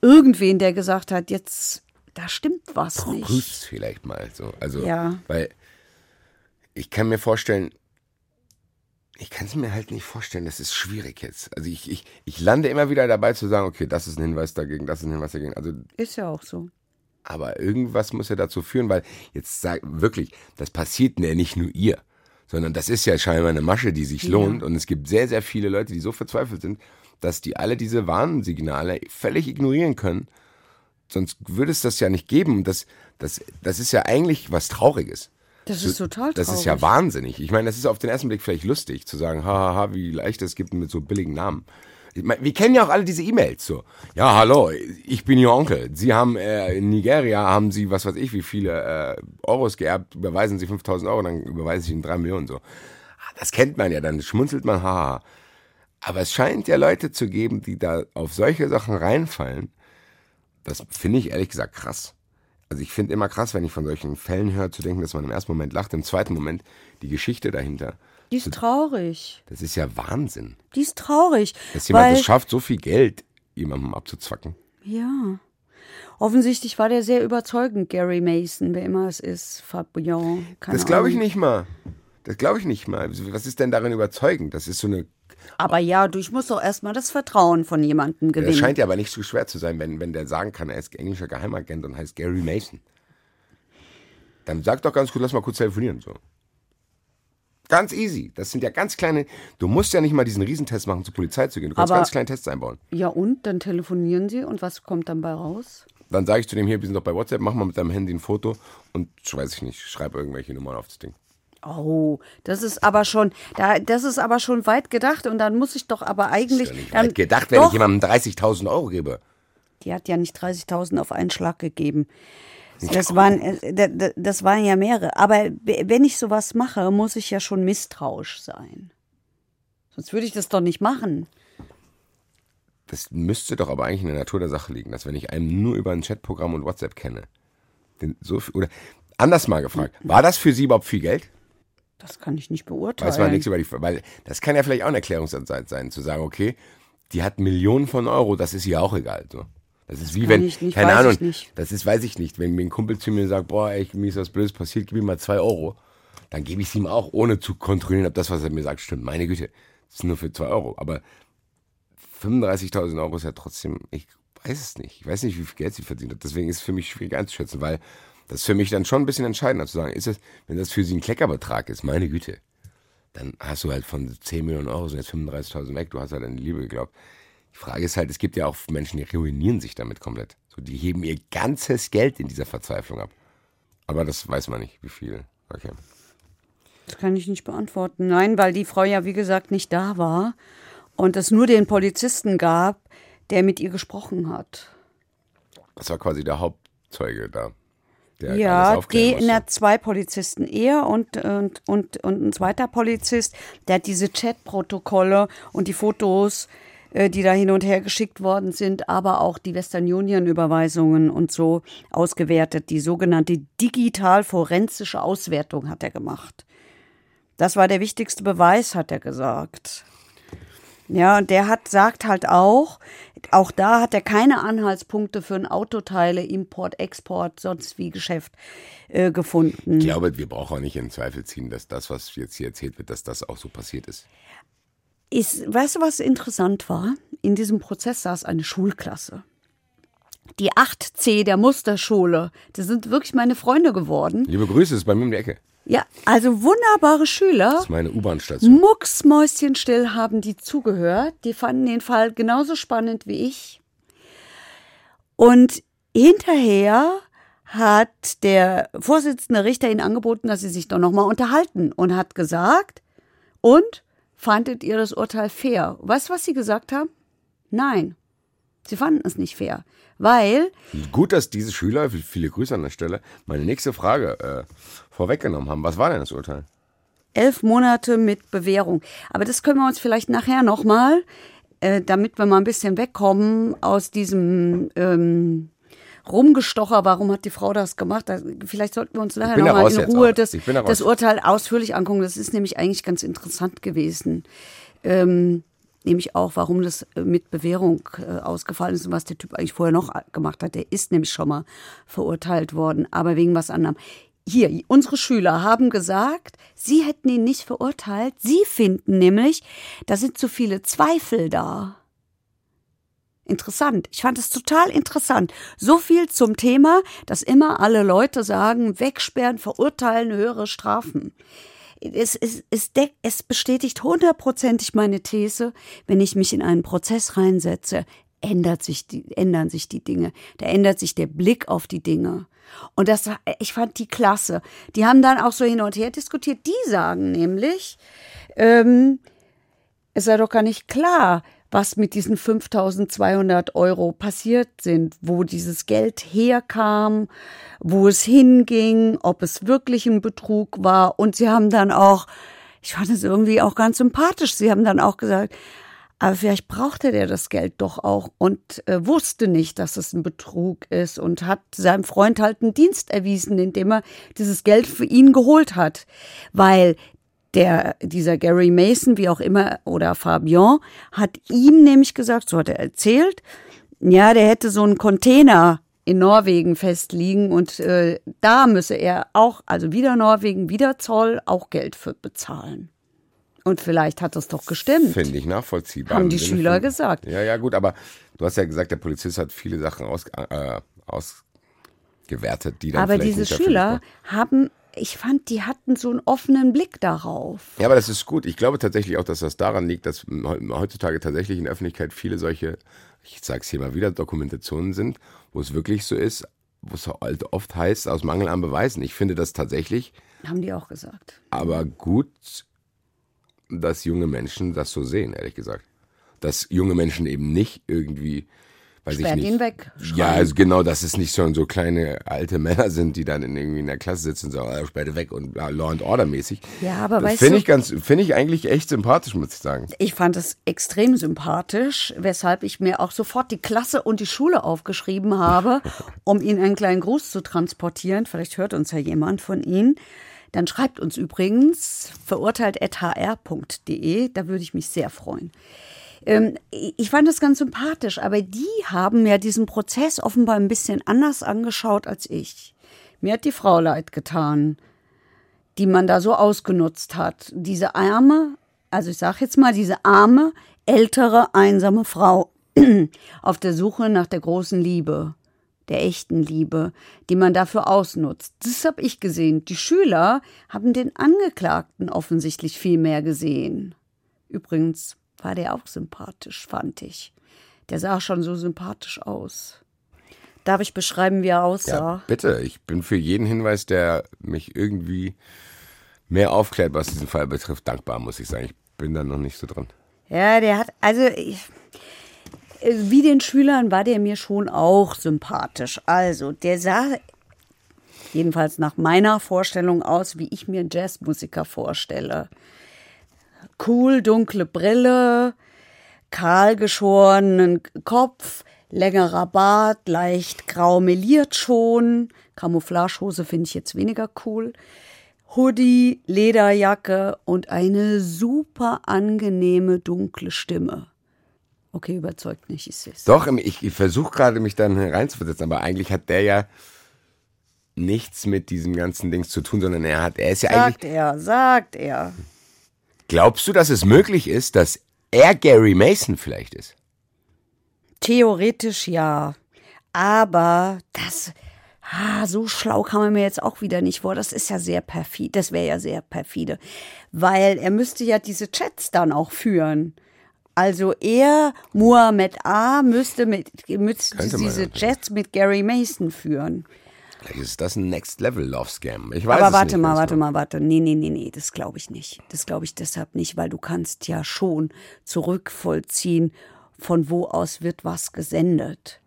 irgendwen, der gesagt hat, jetzt, da stimmt was Prüf's nicht. Prüf's vielleicht mal so. Also, ja. weil ich kann mir vorstellen, ich kann es mir halt nicht vorstellen, das ist schwierig jetzt. Also ich, ich, ich lande immer wieder dabei zu sagen, okay, das ist ein Hinweis dagegen, das ist ein Hinweis dagegen. Also ist ja auch so. Aber irgendwas muss ja dazu führen, weil jetzt sag wirklich, das passiert ja nicht nur ihr, sondern das ist ja scheinbar eine Masche, die sich lohnt. Ja. Und es gibt sehr, sehr viele Leute, die so verzweifelt sind, dass die alle diese Warnsignale völlig ignorieren können. Sonst würde es das ja nicht geben. Das, das, das ist ja eigentlich was Trauriges. Das ist total traurig. Das ist ja wahnsinnig. Ich meine, das ist auf den ersten Blick vielleicht lustig, zu sagen, haha, wie leicht es gibt mit so billigen Namen. Wir kennen ja auch alle diese E-Mails so. Ja, hallo, ich bin Ihr Onkel. Sie haben äh, in Nigeria haben Sie, was weiß ich, wie viele äh, Euros geerbt, überweisen Sie 5000 Euro, dann überweise ich Ihnen drei Millionen so. Ah, das kennt man ja, dann schmunzelt man, haha. Aber es scheint ja Leute zu geben, die da auf solche Sachen reinfallen. Das finde ich ehrlich gesagt krass. Also ich finde immer krass, wenn ich von solchen Fällen höre, zu denken, dass man im ersten Moment lacht, im zweiten Moment die Geschichte dahinter. Die ist traurig. Das ist ja Wahnsinn. Die ist traurig. Dass jemand es schafft, so viel Geld jemandem abzuzwacken. Ja. Offensichtlich war der sehr überzeugend, Gary Mason, wer immer es ist, Fabian. Das glaube ich nicht mal. Das glaube ich nicht mal. Was ist denn darin überzeugend? Das ist so eine aber ja, du, ich muss doch erstmal das Vertrauen von jemandem gewinnen. Das scheint ja aber nicht so schwer zu sein, wenn, wenn der sagen kann, er ist englischer Geheimagent und heißt Gary Mason. Dann sag doch ganz gut, lass mal kurz telefonieren. So. Ganz easy. Das sind ja ganz kleine. Du musst ja nicht mal diesen Riesentest machen, zur Polizei zu gehen. Du kannst aber, ganz kleine Tests einbauen. Ja, und? Dann telefonieren sie und was kommt dann bei raus? Dann sage ich zu dem hier, wir sind doch bei WhatsApp, mach mal mit deinem Handy ein Foto und weiß ich nicht, schreib irgendwelche Nummern auf das Ding. Oh, das ist aber schon, da, das ist aber schon weit gedacht und dann muss ich doch aber eigentlich. Das ist nicht dann, weit gedacht, wenn doch, ich jemandem 30.000 Euro gebe. Die hat ja nicht 30.000 auf einen Schlag gegeben. Das waren, äh, das waren ja mehrere. Aber wenn ich sowas mache, muss ich ja schon misstrauisch sein. Sonst würde ich das doch nicht machen. Das müsste doch aber eigentlich in der Natur der Sache liegen, dass wenn ich einen nur über ein Chatprogramm und WhatsApp kenne, so viel, oder anders mal gefragt, war das für Sie überhaupt viel Geld? Das kann ich nicht beurteilen. Weiß man nichts über die, weil das kann ja vielleicht auch ein Erklärungsansatz sein, zu sagen, okay, die hat Millionen von Euro, das ist ihr auch egal. So. Das ist das wie wenn, nicht, keine Ahnung, das ist, weiß ich nicht, wenn mir ein Kumpel zu mir sagt, boah, ey, mir ist was Blödes passiert, gib ihm mal zwei Euro, dann gebe ich es ihm auch, ohne zu kontrollieren, ob das, was er mir sagt, stimmt. Meine Güte, das ist nur für zwei Euro. Aber 35.000 Euro ist ja trotzdem, ich weiß es nicht. Ich weiß nicht, wie viel Geld sie verdient hat. Deswegen ist es für mich schwierig einzuschätzen, weil das ist für mich dann schon ein bisschen entscheidender zu sagen, ist es, wenn das für sie ein Kleckerbetrag ist, meine Güte, dann hast du halt von 10 Millionen Euro sind jetzt 35.000 weg, du hast halt an die Liebe geglaubt. Die Frage ist halt, es gibt ja auch Menschen, die ruinieren sich damit komplett. So, die heben ihr ganzes Geld in dieser Verzweiflung ab. Aber das weiß man nicht, wie viel. Okay. Das kann ich nicht beantworten. Nein, weil die Frau ja, wie gesagt, nicht da war und es nur den Polizisten gab, der mit ihr gesprochen hat. Das war quasi der Hauptzeuge da. Der Ja, aufklären G musste. na, zwei Polizisten, er und, und, und, und ein zweiter Polizist, der hat diese Chatprotokolle und die Fotos, äh, die da hin und her geschickt worden sind, aber auch die Western Union-Überweisungen und so ausgewertet. Die sogenannte digital-forensische Auswertung hat er gemacht. Das war der wichtigste Beweis, hat er gesagt. Ja, und der hat, sagt halt auch, auch da hat er keine Anhaltspunkte für ein Autoteile, Import, Export, sonst wie Geschäft äh, gefunden. Ich glaube, wir brauchen auch nicht in Zweifel ziehen, dass das, was jetzt hier erzählt wird, dass das auch so passiert ist. Ist, weißt du, was interessant war? In diesem Prozess saß eine Schulklasse. Die 8C der Musterschule, das sind wirklich meine Freunde geworden. Liebe Grüße, ist bei mir um die Ecke. Ja, also wunderbare Schüler. Das ist meine U-Bahn-Station. Mucksmäuschenstill haben die zugehört. Die fanden den Fall genauso spannend wie ich. Und hinterher hat der Vorsitzende Richter ihnen angeboten, dass sie sich doch nochmal unterhalten und hat gesagt, und fandet ihr das Urteil fair? Weißt du, was sie gesagt haben? Nein. Sie fanden es nicht fair, weil Gut, dass diese Schüler, viele Grüße an der Stelle, meine nächste Frage äh, vorweggenommen haben. Was war denn das Urteil? elf Monate mit Bewährung. Aber das können wir uns vielleicht nachher nochmal, äh, damit wir mal ein bisschen wegkommen aus diesem ähm, Rumgestocher, warum hat die Frau das gemacht? Vielleicht sollten wir uns nachher nochmal in Ruhe das, das. Urteil ausführlich angucken. Das ist nämlich eigentlich ganz interessant gewesen. Ähm, nämlich auch, warum das äh, mit Bewährung äh, ausgefallen ist und was der Typ eigentlich vorher noch äh, gemacht hat. Der ist nämlich schon mal verurteilt worden, aber wegen was anderem. Hier, unsere Schüler haben gesagt, sie hätten ihn nicht verurteilt. Sie finden nämlich, da sind zu viele Zweifel da. Interessant. Ich fand es total interessant. So viel zum Thema, dass immer alle Leute sagen, wegsperren, verurteilen, höhere Strafen. Es, es, es, es bestätigt hundertprozentig meine These, wenn ich mich in einen Prozess reinsetze, ändert sich die, ändern sich die Dinge. Da ändert sich der Blick auf die Dinge. Und das, ich fand die klasse. Die haben dann auch so hin und her diskutiert. Die sagen nämlich, ähm, es sei doch gar nicht klar, was mit diesen 5200 Euro passiert sind, wo dieses Geld herkam, wo es hinging, ob es wirklich ein Betrug war. Und sie haben dann auch, ich fand es irgendwie auch ganz sympathisch, sie haben dann auch gesagt, aber vielleicht brauchte der das Geld doch auch und äh, wusste nicht, dass es ein Betrug ist und hat seinem Freund halt einen Dienst erwiesen, indem er dieses Geld für ihn geholt hat. Weil der, dieser Gary Mason, wie auch immer, oder Fabian, hat ihm nämlich gesagt, so hat er erzählt, ja, der hätte so einen Container in Norwegen festliegen und äh, da müsse er auch, also wieder Norwegen, wieder Zoll, auch Geld für bezahlen. Und vielleicht hat das doch gestimmt. Finde ich nachvollziehbar. Haben die Sinne Schüler von- gesagt. Ja, ja, gut, aber du hast ja gesagt, der Polizist hat viele Sachen aus, äh, ausgewertet, die dann Aber diese Schüler haben, ich fand, die hatten so einen offenen Blick darauf. Ja, aber das ist gut. Ich glaube tatsächlich auch, dass das daran liegt, dass heutzutage tatsächlich in der Öffentlichkeit viele solche, ich sag's hier mal wieder, Dokumentationen sind, wo es wirklich so ist, wo es halt oft heißt, aus Mangel an Beweisen. Ich finde das tatsächlich Haben die auch gesagt. aber gut, dass junge Menschen das so sehen, ehrlich gesagt. Dass junge Menschen eben nicht irgendwie, weiß Sperrt ich nicht. ihn weg, schreien. Ja, also genau, dass es nicht so, so kleine alte Männer sind, die dann in, irgendwie in der Klasse sitzen und sagen, ah, sperrt weg und ja, Law and Order mäßig. Ja, aber das weißt finde du- ich ganz, finde ich eigentlich echt sympathisch, muss ich sagen. Ich fand es extrem sympathisch, weshalb ich mir auch sofort die Klasse und die Schule aufgeschrieben habe, um Ihnen einen kleinen Gruß zu transportieren. Vielleicht hört uns ja jemand von Ihnen. Dann schreibt uns übrigens verurteilt.hr.de, da würde ich mich sehr freuen. Ähm, ich fand das ganz sympathisch, aber die haben ja diesen Prozess offenbar ein bisschen anders angeschaut als ich. Mir hat die Frau leid getan, die man da so ausgenutzt hat. Diese arme, also ich sage jetzt mal, diese arme, ältere, einsame Frau auf der Suche nach der großen Liebe, der echten Liebe, die man dafür ausnutzt. Das habe ich gesehen. Die Schüler haben den Angeklagten offensichtlich viel mehr gesehen. Übrigens war der auch sympathisch, fand ich. Der sah schon so sympathisch aus. Darf ich beschreiben, wie er aussah? Ja, bitte. Ich bin für jeden Hinweis, der mich irgendwie mehr aufklärt, was diesen Fall betrifft, dankbar, muss ich sagen. Ich bin da noch nicht so dran. Ja, der hat, also ich, wie den Schülern war der mir schon auch sympathisch. Also, der sah jedenfalls nach meiner Vorstellung aus, wie ich mir einen Jazzmusiker vorstelle. Cool, dunkle Brille, kahl geschorenen Kopf, längerer Bart, leicht grau meliert schon. Camouflagehose finde ich jetzt weniger cool. Hoodie, Lederjacke und eine super angenehme dunkle Stimme. Okay, überzeugt nicht, ist es. Doch, ich, ich versuche gerade mich dann reinzuversetzen, aber eigentlich hat der ja nichts mit diesem ganzen Dings zu tun, sondern er hat, er ist ja sagt eigentlich. er, sagt er. Glaubst du, dass es möglich ist, dass er Gary Mason vielleicht ist? Theoretisch ja. Aber das, ah, so schlau kam er mir jetzt auch wieder nicht vor. Das ist ja sehr perfide. Das wäre ja sehr perfide. Weil er müsste ja diese Chats dann auch führen. Also er, Muhammad A., müsste, mit, müsste diese. Chats mit Gary Mason führen. Vielleicht ist das ein Next-Level-Love-Scam. Ich weiß Aber es warte nicht mal, warte mal, warte. Nee, nee, nee, nee, das glaube ich nicht. Das glaube ich deshalb nicht, weil du kannst ja schon zurückvollziehen, von wo aus wird was gesendet.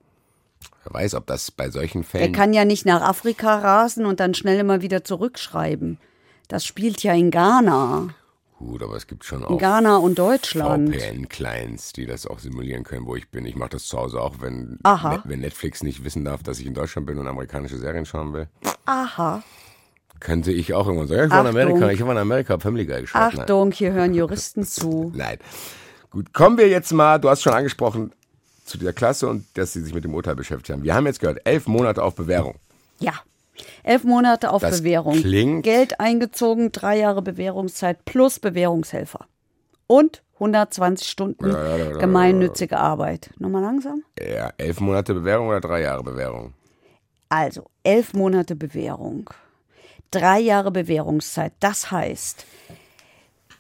Wer weiß, ob das bei solchen Er Fällen. kann ja nicht nach Afrika rasen und dann schnell immer wieder zurückschreiben. Das spielt ja in Ghana. Gut, aber es gibt schon auch Ghana und Deutschland. VPN-Clients, die das auch simulieren können, wo ich bin. Ich mache das zu Hause auch, wenn, Aha. Wenn Netflix nicht wissen darf, dass ich in Deutschland bin und amerikanische Serien schauen will. Aha. Könnte ich auch irgendwann sagen, ich war in. Amerika, ich war in Amerika, Family Guy geschaut. Nein. Achtung, hier hören Juristen zu. Nein. Gut, kommen wir jetzt mal, du hast schon angesprochen, zu dieser Klasse und dass sie sich mit dem Urteil beschäftigt haben. Wir haben jetzt gehört, elf Monate auf Bewährung. Ja. Elf Monate auf Das Bewährung. klingt- Geld eingezogen, drei Jahre Bewährungszeit plus Bewährungshelfer. Und 120 Stunden gemeinnützige Arbeit. Nochmal langsam. Ja, elf Monate Bewährung oder drei Jahre Bewährung? Also, elf Monate Bewährung. Drei Jahre Bewährungszeit. Das heißt,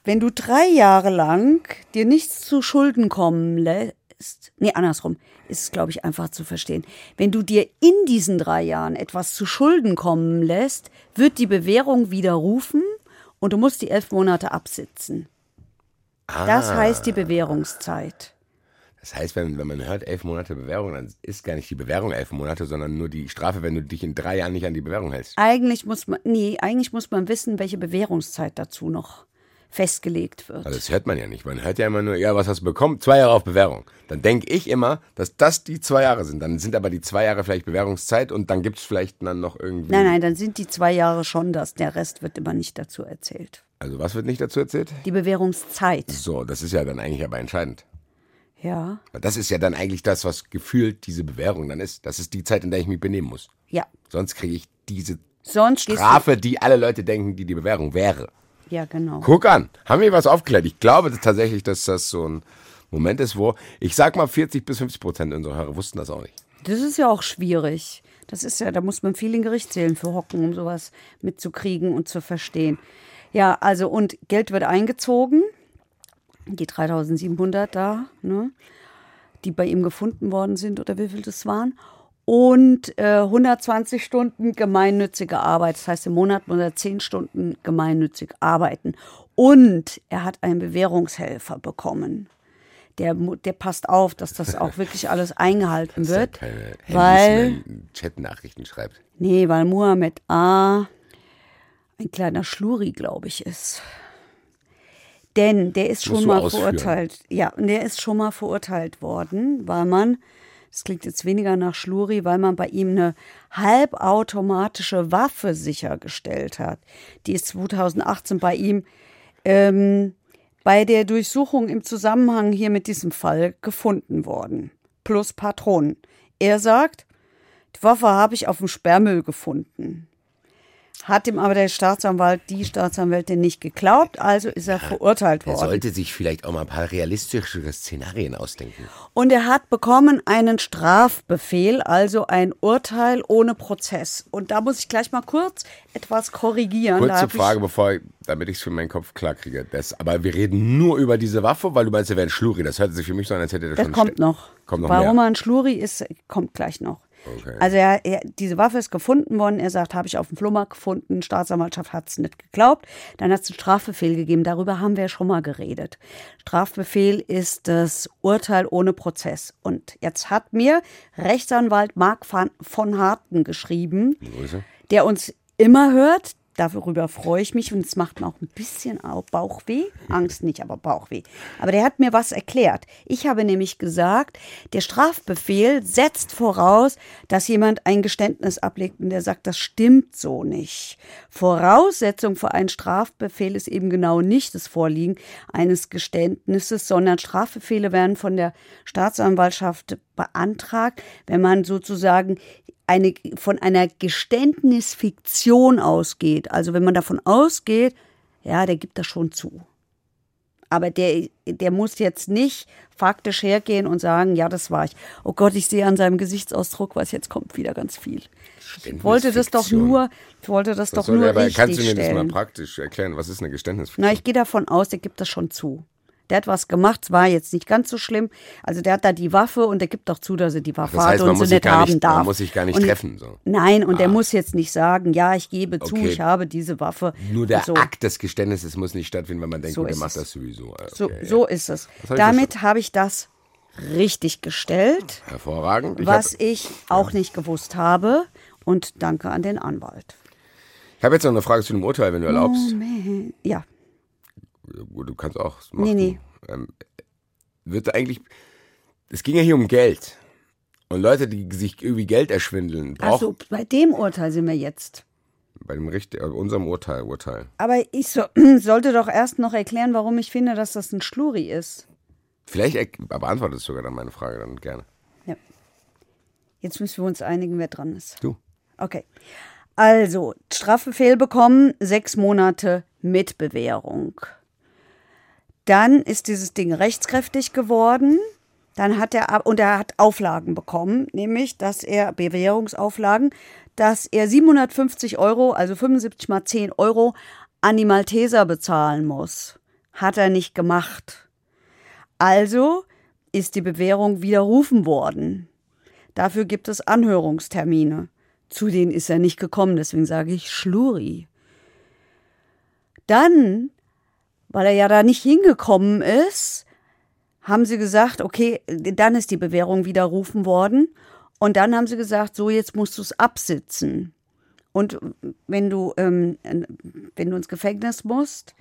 wenn du drei Jahre lang dir nichts zu Schulden kommen lässt, nee, andersrum, ist glaube ich, einfach zu verstehen. Wenn du dir in diesen drei Jahren etwas zu Schulden kommen lässt, wird die Bewährung widerrufen und du musst die elf Monate absitzen. Das heißt die Bewährungszeit. Das heißt, wenn, wenn man hört, elf Monate Bewährung, dann ist gar nicht die Bewährung elf Monate, sondern nur die Strafe, wenn du dich in drei Jahren nicht an die Bewährung hältst. Eigentlich muss man, nee, eigentlich muss man wissen, welche Bewährungszeit dazu noch festgelegt wird. Also das hört man ja nicht. Man hört ja immer nur, ja, was hast du bekommen? Zwei Jahre auf Bewährung. Dann denke ich immer, dass das die zwei Jahre sind. Dann sind aber die zwei Jahre vielleicht Bewährungszeit und dann gibt es vielleicht dann noch irgendwie. Nein, nein, dann sind die zwei Jahre schon das. Der Rest wird immer nicht dazu erzählt. Also was wird nicht dazu erzählt? Die Bewährungszeit. So, das ist ja dann eigentlich aber entscheidend. Ja, Das ist ja dann eigentlich das, was gefühlt diese Bewährung dann ist. Das ist die Zeit, in der ich mich benehmen muss. ja. Sonst kriege ich diese Sonst Strafe, die alle Leute denken, die die Bewährung wäre. Ja, genau. Guck an, haben wir was aufgeklärt. Ich glaube tatsächlich, dass das so ein Moment ist, wo ich sag mal 40 bis 50 Prozent unserer Hörer wussten das auch nicht. Das ist ja auch schwierig. Das ist ja, da muss man viel in Gerichtssälen für hocken, um sowas mitzukriegen und zu verstehen. Ja, also und Geld wird eingezogen, die 3700 da, ne, die bei ihm gefunden worden sind oder wie viel das waren. Und äh, 120 Stunden gemeinnützige Arbeit. Das heißt, im Monat muss er 10 Stunden gemeinnützig arbeiten. Und er hat einen Bewährungshelfer bekommen. Der, der passt auf, dass das auch wirklich alles eingehalten wird. keine Handys Weil, Chatnachrichten schreibt. nee, weil Muhammad A. ein kleiner Schluri, glaube ich, ist. Denn der ist Musst schon mal ausführen. verurteilt. Ja, und der ist schon mal verurteilt worden, weil man, das klingt jetzt weniger nach Schluri, weil man bei ihm eine halbautomatische Waffe sichergestellt hat. Die ist 2018 bei ihm ähm, bei der Durchsuchung im Zusammenhang hier mit diesem Fall gefunden worden. Plus Patronen. Er sagt, die Waffe habe ich auf dem Sperrmüll gefunden. Hat ihm aber der Staatsanwalt, die Staatsanwältin nicht geglaubt, also ist er verurteilt Er worden. sollte sich vielleicht auch mal ein paar realistischere Szenarien ausdenken. Und er hat bekommen einen Strafbefehl, also ein Urteil ohne Prozess. Und da muss ich gleich mal kurz etwas korrigieren. Kurze Frage, bevor, ich- damit ich es für meinen Kopf klar kriege. Das, aber wir reden nur über diese Waffe, weil du meinst, er wäre ein Schluri. Das hört sich für mich so an, als hätte er Ich, das schon. kommt ste- noch. Kommt noch Warum mehr. er ein Schluri ist, kommt gleich noch. Okay. Also er, er, diese Waffe ist gefunden worden. Er sagt, habe ich auf dem Flohmarkt gefunden. Staatsanwaltschaft hat es nicht geglaubt. Dann hat es einen Strafbefehl gegeben. Darüber haben wir ja schon mal geredet. Strafbefehl ist das Urteil ohne Prozess. Und jetzt hat mir Rechtsanwalt Marc van, von Harten geschrieben, der uns immer hört. Darüber freue ich mich und es macht mir auch ein bisschen auch Bauchweh. Angst nicht, aber Bauchweh. Aber der hat mir was erklärt. Ich habe nämlich gesagt, der Strafbefehl setzt voraus, dass jemand ein Geständnis ablegt und der sagt, das stimmt so nicht. Voraussetzung für einen Strafbefehl ist eben genau nicht das Vorliegen eines Geständnisses, sondern Strafbefehle werden von der Staatsanwaltschaft beantragt, wenn man sozusagen eine, von einer Geständnisfiktion ausgeht, also wenn man davon ausgeht, ja, der gibt das schon zu. Aber der, der muss jetzt nicht faktisch hergehen und sagen, ja, das war ich. Oh Gott, ich sehe an seinem Gesichtsausdruck, was jetzt kommt, wieder ganz viel. Ich wollte das doch nur, ich wollte das Was doch nur aber richtig kannst du mir das mal stellen. praktisch erklären? Was ist eine Geständnisfiktion? Na, ich gehe davon aus, der gibt das schon zu. Der hat was gemacht, es war jetzt nicht ganz so schlimm. Also der hat da die Waffe und der gibt doch zu, dass er die Waffe das heißt, man und sie nicht haben nicht, darf. man muss sich gar nicht und, treffen. So. Nein, und der Ah. muss jetzt nicht sagen, ja, ich gebe zu, Okay. ich habe diese Waffe. Nur der so. Akt des Geständnisses muss nicht stattfinden, wenn man denkt, So der macht es. das sowieso. So, okay, so ja. ist es. Hab ich Damit habe ich das richtig gestellt, Hervorragend. Ich was habe ich auch nicht gewusst habe. Und danke an den Anwalt. hab jetzt noch eine Frage zu dem Urteil, wenn du erlaubst. Moment. Ja, du kannst auch. mach Nee, nee. Ähm, wird eigentlich. Es ging ja hier um Geld. Und Leute, die sich irgendwie Geld erschwindeln, brauchen also bei dem Urteil sind wir jetzt. bei dem Richt äh, unserem Urteil, Urteil. Aber ich so, sollte doch erst noch erklären, warum ich finde, dass das ein Schluri ist. Vielleicht beantwortest du sogar dann meine Frage dann gerne. Ja. Jetzt müssen wir uns einigen, wer dran ist. Du. Okay. Also, Strafbefehl bekommen, sechs Monate mit Bewährung. Dann ist dieses Ding rechtskräftig geworden. Dann hat er, und er hat Auflagen bekommen, nämlich, dass er, Bewährungsauflagen, dass er 750 Euro, also 75 mal 10 Euro, an die Malteser bezahlen muss. Hat er nicht gemacht. Also ist die Bewährung widerrufen worden. Dafür gibt es Anhörungstermine. Zu denen ist er nicht gekommen, deswegen sage ich Schluri. Dann, weil er ja da nicht hingekommen ist, haben sie gesagt, okay, dann ist die Bewährung widerrufen worden. Und dann haben sie gesagt, so jetzt musst du es absitzen. Und wenn du, ähm, wenn du ins Gefängnis musst,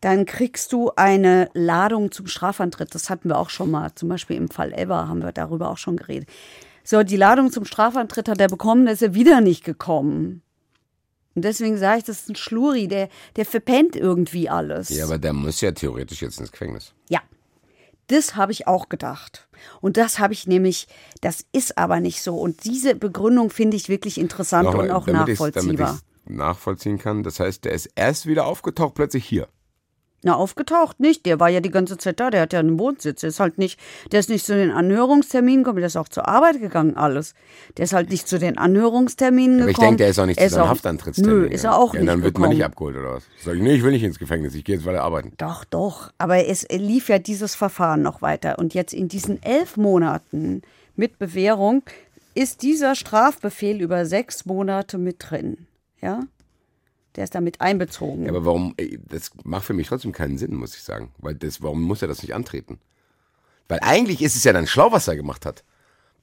dann kriegst du eine Ladung zum Strafantritt. Das hatten wir auch schon mal. Zum Beispiel im Fall Ever haben wir darüber auch schon geredet. So, die Ladung zum Strafantritt hat er bekommen, da ist er wieder nicht gekommen. Und deswegen sage ich, das ist ein Schluri, der, der verpennt irgendwie alles. Ja, aber der muss ja theoretisch jetzt ins Gefängnis. Ja, das habe ich auch gedacht. Und das habe ich nämlich, das ist aber nicht so. Und diese Begründung finde ich wirklich interessant Nochmal, und auch damit ich's- nachvollziehbar. Damit ich nachvollziehen kann. Das heißt, der ist erst wieder aufgetaucht, plötzlich hier. Na, aufgetaucht nicht. Der war ja die ganze Zeit da. Der hat ja einen Wohnsitz. Der ist halt nicht, der ist nicht zu den Anhörungsterminen gekommen. Der ist auch zur Arbeit gegangen, alles. Der ist halt nicht zu den Anhörungsterminen Aber ich gekommen. denke, der ist auch nicht Er zu seinem Haftantrittstermin. Nö, ist er auch ja, nicht Dann wird gekommen. man nicht abgeholt oder was? Sag ich, nee, ich will nicht ins Gefängnis. Ich gehe jetzt weiter arbeiten. Doch, doch. Aber es lief ja dieses Verfahren noch weiter. Und jetzt in diesen elf Monaten mit Bewährung ist dieser Strafbefehl über sechs Monate mit drin. Ja? Der ist damit einbezogen. Ja, aber warum, das macht für mich trotzdem keinen Sinn, muss ich sagen. Weil das, warum muss er das nicht antreten? Weil eigentlich ist es ja dann schlau, was er gemacht hat.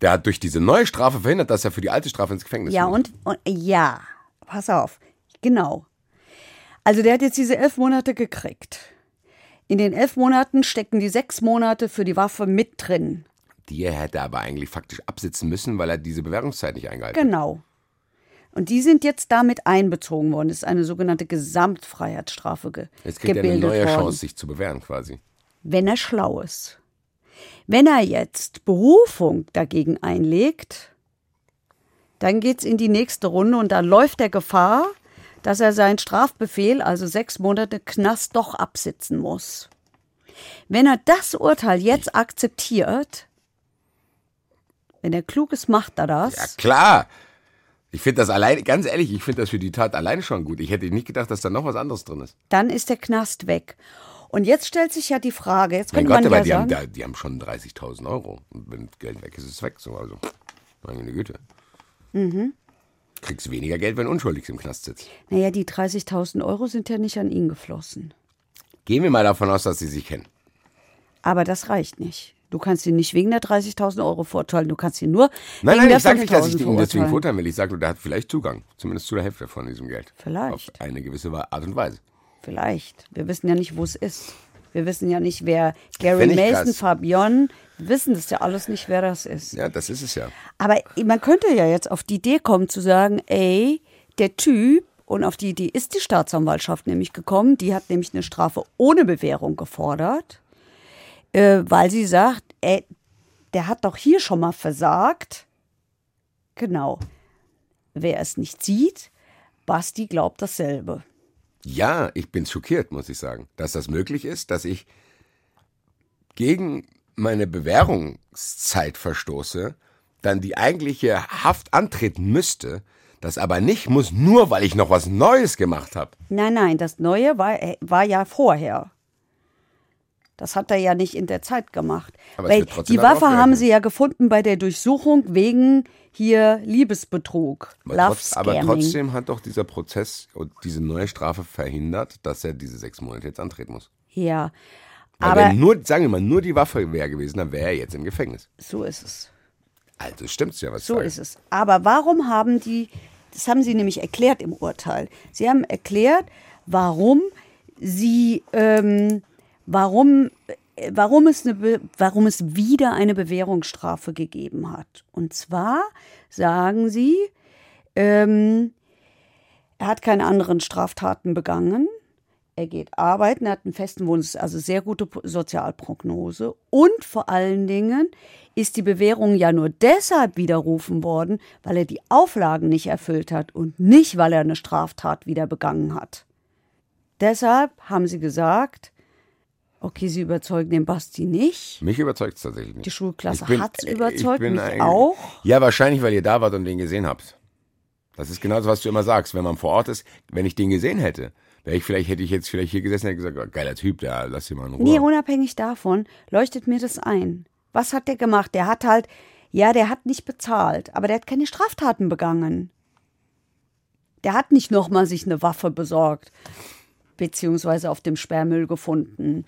Der hat durch diese neue Strafe verhindert, dass er für die alte Strafe ins Gefängnis Ja, muss. und, und ja, pass auf. Genau. Also der hat jetzt diese elf Monate gekriegt. In den elf Monaten stecken die sechs Monate für die Waffe mit drin. Die hätte er aber eigentlich faktisch absitzen müssen, weil er diese Bewährungszeit nicht eingehalten hat. Genau. Und die sind jetzt damit einbezogen worden. Das ist eine sogenannte Gesamtfreiheitsstrafe ge Jetzt kriegt er eine gebildet neue worden. Chance, sich zu bewähren quasi. Wenn er schlau ist. Wenn er jetzt Berufung dagegen einlegt, dann geht's in die nächste Runde und dann läuft er Gefahr, dass er seinen Strafbefehl, also sechs Monate Knast, doch absitzen muss. Wenn er das Urteil jetzt akzeptiert, wenn er klug ist, macht er das. Ja, klar. Ich finde das alleine, ganz ehrlich, ich finde das für die Tat alleine schon gut. Ich hätte nicht gedacht, dass da noch was anderes drin ist. dann ist der Knast weg. Und jetzt stellt sich ja die Frage, jetzt Mein könnte Gott, man aber ja die sagen, haben, die haben schon 30.000 Euro. Und wenn Geld weg ist, ist es weg. So, also, meine Güte. Kriegst weniger Geld, wenn du unschuldig im Knast sitzt. Naja, die 30.000 Euro sind ja nicht an ihn geflossen. Gehen wir mal davon aus, dass sie sich kennen. Aber das reicht nicht. Du kannst ihn nicht wegen der 30.000 Euro verurteilen. Du kannst ihn nur Nein, wegen nein, der ich sage nicht, dass ich 5.000 ihn deswegen verurteilen. will. Ich sage nur, der hat vielleicht Zugang, zumindest zu der Hälfte von diesem Geld. Vielleicht. Auf eine gewisse Art und Weise. Vielleicht. Wir wissen ja nicht, wo es ist. Wir wissen ja nicht, wer Gary Mason. Fabian, wissen das ja alles nicht, wer das ist. Ja, das ist es ja. Aber man könnte ja jetzt auf die Idee kommen zu sagen, ey, der Typ, und auf die Idee ist die Staatsanwaltschaft nämlich gekommen, die hat nämlich eine Strafe ohne Bewährung gefordert, äh, weil sie sagt, ey, der hat doch hier schon mal versagt. Genau. Wer es nicht sieht, Basti glaubt dasselbe. Ja, ich bin schockiert, muss ich sagen, dass das möglich ist, dass ich gegen meine Bewährungszeit verstoße, dann die eigentliche Haft antreten müsste, das aber nicht muss, nur weil ich noch was Neues gemacht habe. Nein, nein, das Neue war, äh, war ja vorher. Das hat er ja nicht in der Zeit gemacht. Aber Weil die Waffe haben sie ja gefunden bei der Durchsuchung wegen hier Liebesbetrug. Aber, Love trotz, aber trotzdem hat doch dieser Prozess und diese neue Strafe verhindert, dass er diese sechs Monate jetzt antreten muss. Ja, Weil aber wenn nur, sagen wir mal, nur die Waffe wäre gewesen, dann wäre er jetzt im Gefängnis. so ist es. Also stimmt's ja, was So ist es. Aber warum haben die, das haben sie nämlich erklärt im Urteil. Sie haben erklärt, warum sie, ähm, warum, äh, warum, es eine, warum es wieder eine Bewährungsstrafe gegeben hat. Und zwar sagen sie, ähm, er hat keine anderen Straftaten begangen. Er geht arbeiten, er hat einen festen Wohnsitz, also sehr gute Sozialprognose. Und vor allen Dingen ist die Bewährung ja nur deshalb widerrufen worden, weil er die Auflagen nicht erfüllt hat und nicht, weil er eine Straftat wieder begangen hat. Deshalb haben sie gesagt, okay, sie überzeugen den Basti nicht. Mich überzeugt es tatsächlich nicht. Die Schulklasse Ich hat's ich überzeugt, bin mich auch. Ja, wahrscheinlich, weil ihr da wart und den gesehen habt. Das ist genau das, was du immer sagst. Wenn man vor Ort ist, wenn ich den gesehen hätte, wäre ich vielleicht, hätte ich jetzt vielleicht hier gesessen und hätte gesagt, oh, geiler Typ, der lass ihn mal in Ruhe. Nee, unabhängig davon leuchtet mir das ein. Was hat der gemacht? Der hat halt, ja, der hat nicht bezahlt, aber der hat keine Straftaten begangen. Der hat nicht nochmal sich eine Waffe besorgt, beziehungsweise auf dem Sperrmüll gefunden.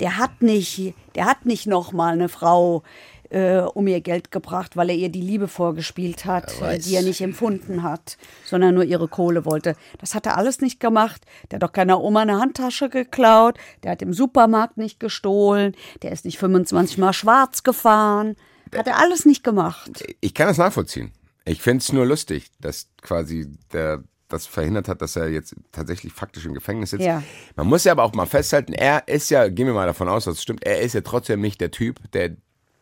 Der hat nicht, der hat nicht nochmal eine Frau äh, um ihr Geld gebracht, weil er ihr die Liebe vorgespielt hat, weiß. die er nicht empfunden hat, sondern nur ihre Kohle wollte. Das hat er alles nicht gemacht. Der hat doch keiner Oma eine Handtasche geklaut. Der hat im Supermarkt nicht gestohlen. Der ist nicht 25 Mal schwarz gefahren. Hat er alles nicht gemacht. Ich kann das nachvollziehen. Ich finde es nur lustig, dass quasi der das verhindert hat, dass er jetzt tatsächlich faktisch im Gefängnis sitzt. Ja. Man muss ja aber auch mal festhalten, er ist ja, gehen wir mal davon aus, dass es stimmt, er ist ja trotzdem nicht der Typ, der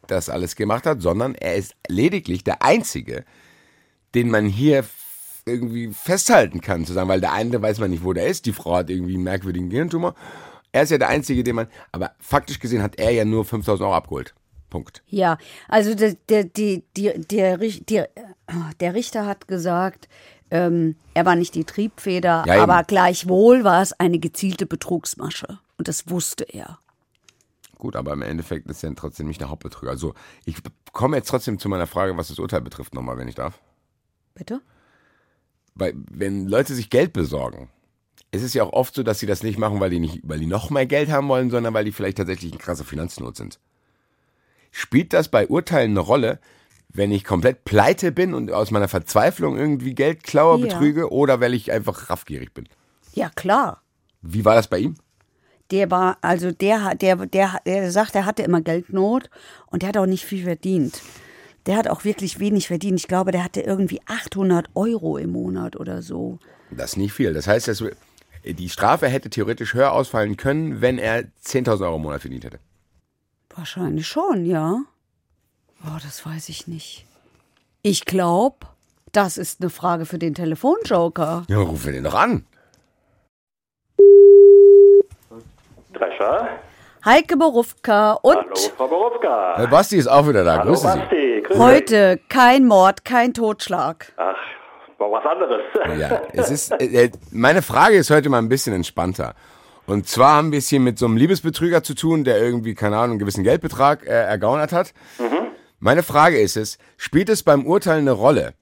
das alles gemacht hat, sondern er ist lediglich der Einzige, den man hier irgendwie festhalten kann, zu sagen, weil der eine weiß man nicht, wo der ist, die Frau hat irgendwie einen merkwürdigen Gehirntumor. Er ist ja der Einzige, den man, aber faktisch gesehen hat er ja nur 5000 Euro abgeholt. Punkt. Ja, also der, der, die, die, der, der, der Richter hat gesagt, ähm, er war nicht die Triebfeder, Ja, aber gleichwohl war es eine gezielte Betrugsmasche. Und das wusste er. Gut, aber im Endeffekt ist er trotzdem nicht der Hauptbetrüger. Also ich komme jetzt trotzdem zu meiner Frage, was das Urteil betrifft, nochmal, wenn ich darf. Bitte? Weil wenn Leute sich Geld besorgen, ist es ja auch oft so, dass sie das nicht machen, weil die nicht, weil die noch mehr Geld haben wollen, sondern weil die vielleicht tatsächlich in krasser Finanznot sind. Spielt das bei Urteilen eine Rolle, wenn ich komplett pleite bin und aus meiner Verzweiflung irgendwie Geld klaue, Ja. betrüge oder weil ich einfach raffgierig bin? Ja, klar. Wie war das bei ihm? Der war, also der, hat- der, der, der sagt, er hatte immer Geldnot und der hat auch nicht viel verdient. Der hat auch wirklich wenig verdient. Ich glaube, der hatte irgendwie 800 Euro im Monat oder so. Das ist nicht viel. Das heißt, dass die Strafe hätte theoretisch höher ausfallen können, wenn er 10.000 Euro im Monat verdient hätte. Wahrscheinlich schon, ja. Oh, das weiß ich nicht. Ich glaube, das ist eine Frage für den Telefonjoker. Ja, ruf wir den doch an. Drescher. Heike Borufka und Hallo, Frau Borowka. Herr Basti ist auch wieder da. Hallo, Grüße Sie. Basti. Grüß dich. heute kein Mord, kein Totschlag. Ach, war was anderes. Ja, es ist, äh, äh, meine Frage ist heute mal ein bisschen entspannter. Und zwar haben wir es hier mit so einem Liebesbetrüger zu tun, der irgendwie, keine Ahnung, einen gewissen Geldbetrag äh, ergaunert hat. Meine Frage ist es, spielt es beim Urteil eine Rolle,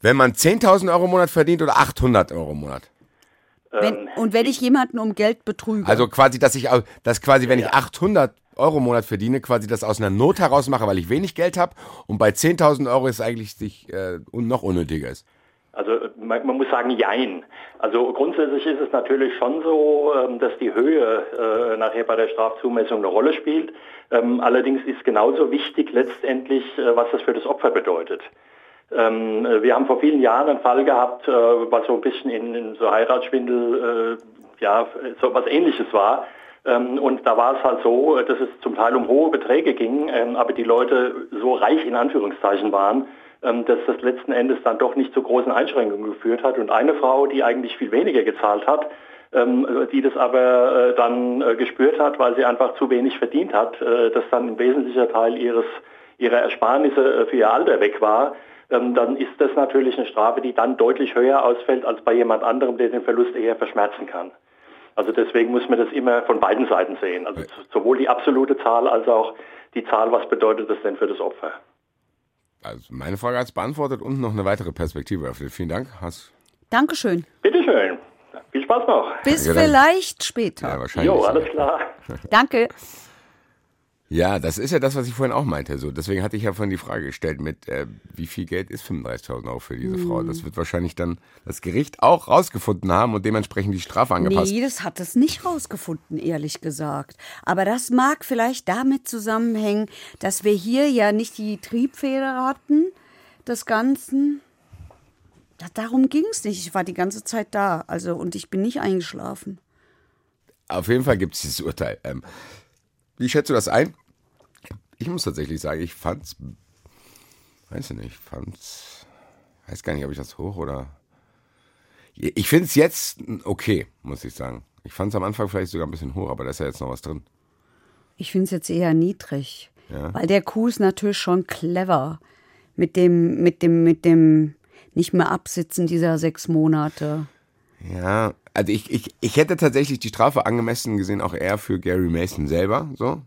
Wenn man 10.000 Euro im Monat verdient oder 800 Euro im Monat? Wenn, und wenn ich jemanden um Geld betrüge. Also quasi, dass ich, dass quasi, wenn ich 800 Euro im Monat verdiene, quasi das aus einer Not heraus mache, weil ich wenig Geld habe und bei 10.000 Euro ist eigentlich sich, äh, noch unnötiger ist. Also man, man muss sagen, jein. Also grundsätzlich ist es natürlich schon so, ähm, dass die Höhe äh, nachher bei der Strafzumessung eine Rolle spielt. Ähm, allerdings ist genauso wichtig letztendlich, äh, was das für das Opfer bedeutet. Ähm, äh, wir haben vor vielen Jahren einen Fall gehabt, was so ein bisschen in, so Heiratsschwindel, ja, so was ähnliches war. Und da war es halt so, dass es zum Teil um hohe Beträge ging, aber die Leute so reich in Anführungszeichen waren, dass das letzten Endes dann doch nicht zu großen Einschränkungen geführt hat. Und eine Frau, die eigentlich viel weniger gezahlt hat, ähm, die das aber äh, dann äh, gespürt hat, weil sie einfach zu wenig verdient hat, äh, dass dann ein wesentlicher Teil ihres ihrer Ersparnisse für ihr Alter weg war, ähm, dann ist das natürlich eine Strafe, die dann deutlich höher ausfällt als bei jemand anderem, der den Verlust eher verschmerzen kann. Also deswegen muss man das immer von beiden Seiten sehen. Also sowohl die absolute Zahl als auch die Zahl, was bedeutet das denn für das Opfer? Also meine Frage hat es beantwortet und noch eine weitere Perspektive eröffnet. Vielen Dank. Hast, Dankeschön. Bitteschön. Viel Spaß noch. Bis Danke, vielleicht später. ja, wahrscheinlich. Jo, alles klar. Danke. Ja, das ist ja das, was ich vorhin auch meinte. So, deswegen hatte ich ja vorhin die Frage gestellt mit, äh, wie viel Geld ist 35.000 Euro für diese Frau? Das wird wahrscheinlich dann das Gericht auch rausgefunden haben und dementsprechend die Strafe angepasst. Nee, das hat es nicht rausgefunden, ehrlich gesagt. Aber das mag vielleicht damit zusammenhängen, dass wir hier ja nicht die Triebfeder hatten des Ganzen. Darum ging es nicht. Ich war die ganze Zeit da. Also, und ich bin nicht eingeschlafen. Auf jeden Fall gibt es dieses Urteil. Ähm, wie schätzt du das ein? Ich muss tatsächlich sagen, ich fand's, weiß ich nicht, fand's, weiß gar nicht, ob ich das hoch oder. Ich finde es jetzt okay, muss ich sagen. Ich fand es am Anfang vielleicht sogar ein bisschen hoch, aber da ist ja jetzt noch was drin. Ich finde es jetzt eher niedrig. Ja. Weil der Kuh ist natürlich schon clever. Mit dem, mit dem, mit dem nicht mehr absitzen dieser sechs Monate. Ja, also ich, ich, ich hätte tatsächlich die Strafe angemessen gesehen, auch eher für Gary Mason selber. So.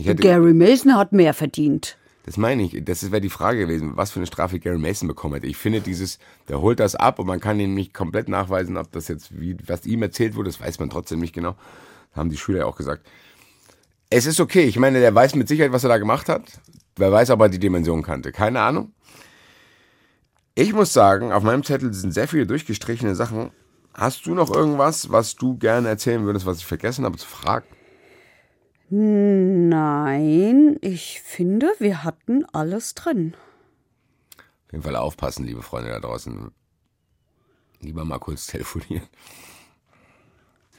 Hätte, Gary Mason hat mehr verdient. Das meine ich, das wäre die Frage gewesen, was für eine Strafe Gary Mason bekommen hätte. Ich finde dieses, der holt das ab und man kann ihn nicht komplett nachweisen, ob das jetzt, wie, was ihm erzählt wurde, das weiß man trotzdem nicht genau. Haben die Schüler ja auch gesagt. Es ist okay, ich meine, der weiß mit Sicherheit, was er da gemacht hat. Wer weiß, ob er die Dimension kannte. Keine Ahnung. Ich muss sagen, auf meinem Zettel sind sehr viele durchgestrichene Sachen. Hast du noch irgendwas, was du gerne erzählen würdest, was ich vergessen habe zu fragen? Nein, ich finde, wir hatten alles drin. Auf jeden Fall aufpassen, liebe Freunde da draußen. Lieber mal kurz telefonieren.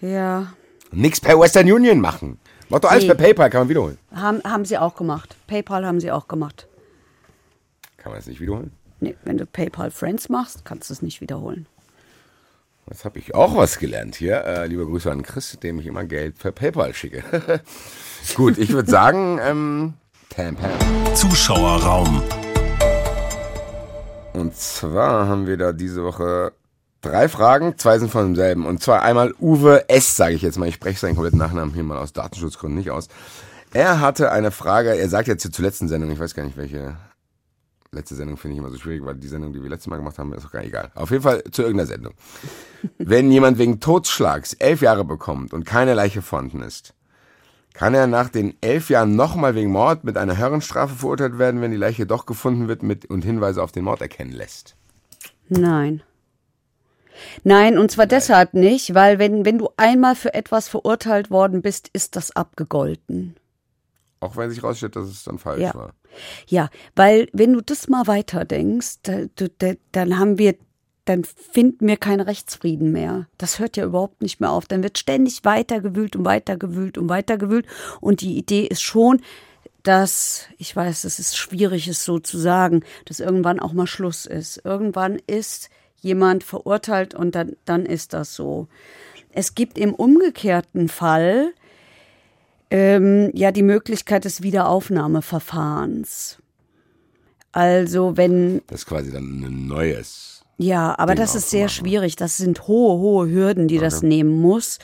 Ja, Nix per Western Union machen. Mach doch alles Nee. per PayPal, kann man wiederholen. haben, haben sie auch gemacht. PayPal haben sie auch gemacht. Kann man das nicht wiederholen? Nee, wenn du PayPal Friends machst, kannst du es nicht wiederholen. Jetzt habe ich auch was gelernt hier. Äh, liebe Grüße an Chris, dem ich immer Geld per PayPal schicke. Gut, ich würde sagen, ähm, Tam Pam. Zuschauerraum. Und zwar haben wir da diese Woche drei Fragen, zwei sind von demselben. Und zwar einmal Uwe S., sage ich jetzt mal. Ich spreche seinen kompletten Nachnamen hier mal aus Datenschutzgründen nicht aus. Er hatte eine Frage, er sagt jetzt hier zur letzten Sendung, ich weiß gar nicht welche. Letzte Sendung finde ich immer so schwierig, weil die Sendung, die wir letztes Mal gemacht haben, ist auch gar egal. Auf jeden Fall zu irgendeiner Sendung. Wenn jemand wegen Totschlags elf Jahre bekommt und keine Leiche gefunden ist, kann er nach den elf Jahren nochmal wegen Mord mit einer Herrenstrafe verurteilt werden, wenn die Leiche doch gefunden wird mit und Hinweise auf den Mord erkennen lässt. Nein. Nein, und zwar deshalb nicht, weil wenn, wenn du einmal für etwas verurteilt worden bist, ist das abgegolten. Auch wenn sich rausstellt, dass es dann falsch Ja. war. Ja, weil wenn du das mal weiterdenkst, da, da, dann haben wir, dann finden wir keinen Rechtsfrieden mehr. Das hört ja überhaupt nicht mehr auf. Dann wird ständig weitergewühlt und weitergewühlt und weitergewühlt. Und die Idee ist schon, dass, ich weiß, es ist schwierig, es so zu sagen, dass irgendwann auch mal Schluss ist. Irgendwann ist jemand verurteilt und dann, dann ist das so. Es gibt im umgekehrten Fall ähm, ja die Möglichkeit des Wiederaufnahmeverfahrens. Also wenn, Das ist quasi dann ein neues. ja, aber Ding das ist sehr schwierig. Das sind hohe, hohe Hürden, die das nehmen muss.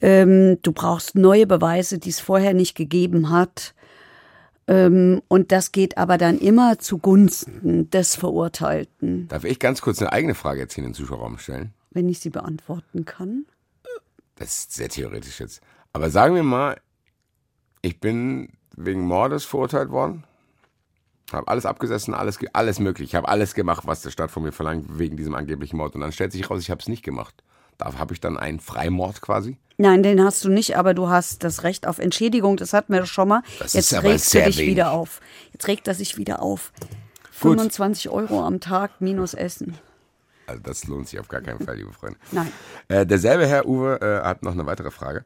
Ähm, du brauchst neue Beweise, die es vorher nicht gegeben hat. Ähm, und das geht aber dann immer zugunsten des Verurteilten. Darf ich ganz kurz eine eigene Frage jetzt hier in den Zuschauerraum stellen? Wenn ich sie beantworten kann. Das ist sehr theoretisch jetzt. Aber sagen wir mal, ich bin wegen Mordes verurteilt worden. Habe alles abgesessen, alles, alles möglich. Ich habe alles gemacht, was der Staat von mir verlangt, wegen diesem angeblichen Mord. Und dann stellt sich raus, ich habe es nicht gemacht. Da habe ich dann einen Freimord quasi? Nein, den hast du nicht, aber du hast das Recht auf Entschädigung. Das hatten wir schon mal. Das Jetzt sehr er dich wenig. wieder auf. Jetzt regt er sich wieder auf. Gut. 25 Euro am Tag minus Essen. Also das lohnt sich auf gar keinen Fall, liebe Freunde. Nein. Äh, derselbe Herr Uwe äh, hat noch eine weitere Frage.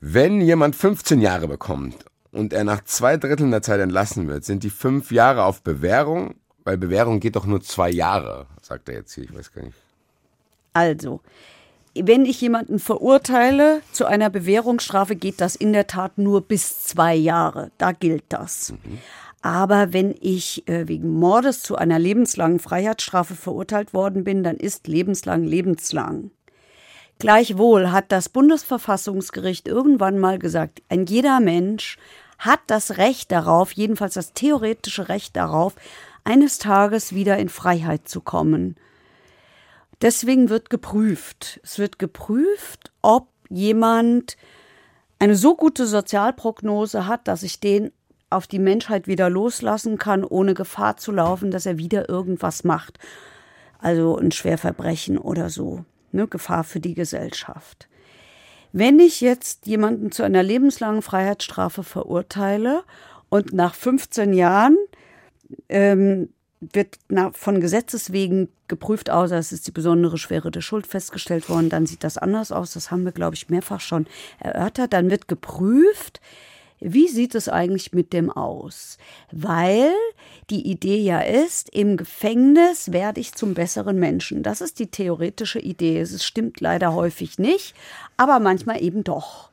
Wenn jemand 15 Jahre bekommt und er nach zwei Dritteln der Zeit entlassen wird, sind die fünf Jahre auf Bewährung, weil Bewährung geht doch nur zwei Jahre, sagt er jetzt hier, ich weiß gar nicht. Also, wenn ich jemanden verurteile zu einer Bewährungsstrafe, geht das in der Tat nur bis zwei Jahre. Da gilt das. Aber wenn ich äh, wegen Mordes zu einer lebenslangen Freiheitsstrafe verurteilt worden bin, dann ist lebenslang lebenslang. Gleichwohl hat das Bundesverfassungsgericht irgendwann mal gesagt, ein jeder Mensch hat das Recht darauf, jedenfalls das theoretische Recht darauf, eines Tages wieder in Freiheit zu kommen. Deswegen wird geprüft. Es wird geprüft, ob jemand eine so gute Sozialprognose hat, dass ich den auf die Menschheit wieder loslassen kann, ohne Gefahr zu laufen, dass er wieder irgendwas macht. Also ein Schwerverbrechen oder so. Ne, Gefahr für die Gesellschaft. Wenn ich jetzt jemanden zu einer lebenslangen Freiheitsstrafe verurteile und nach 15 Jahren ähm, wird von Gesetzes wegen geprüft, außer es ist die besondere Schwere der Schuld festgestellt worden, dann sieht das anders aus. Das haben wir, glaube ich, mehrfach schon erörtert. Dann wird geprüft, wie sieht es eigentlich mit dem aus? Weil die Idee ja ist, im Gefängnis werde ich zum besseren Menschen. Das ist die theoretische Idee. Es stimmt leider häufig nicht, aber manchmal eben doch.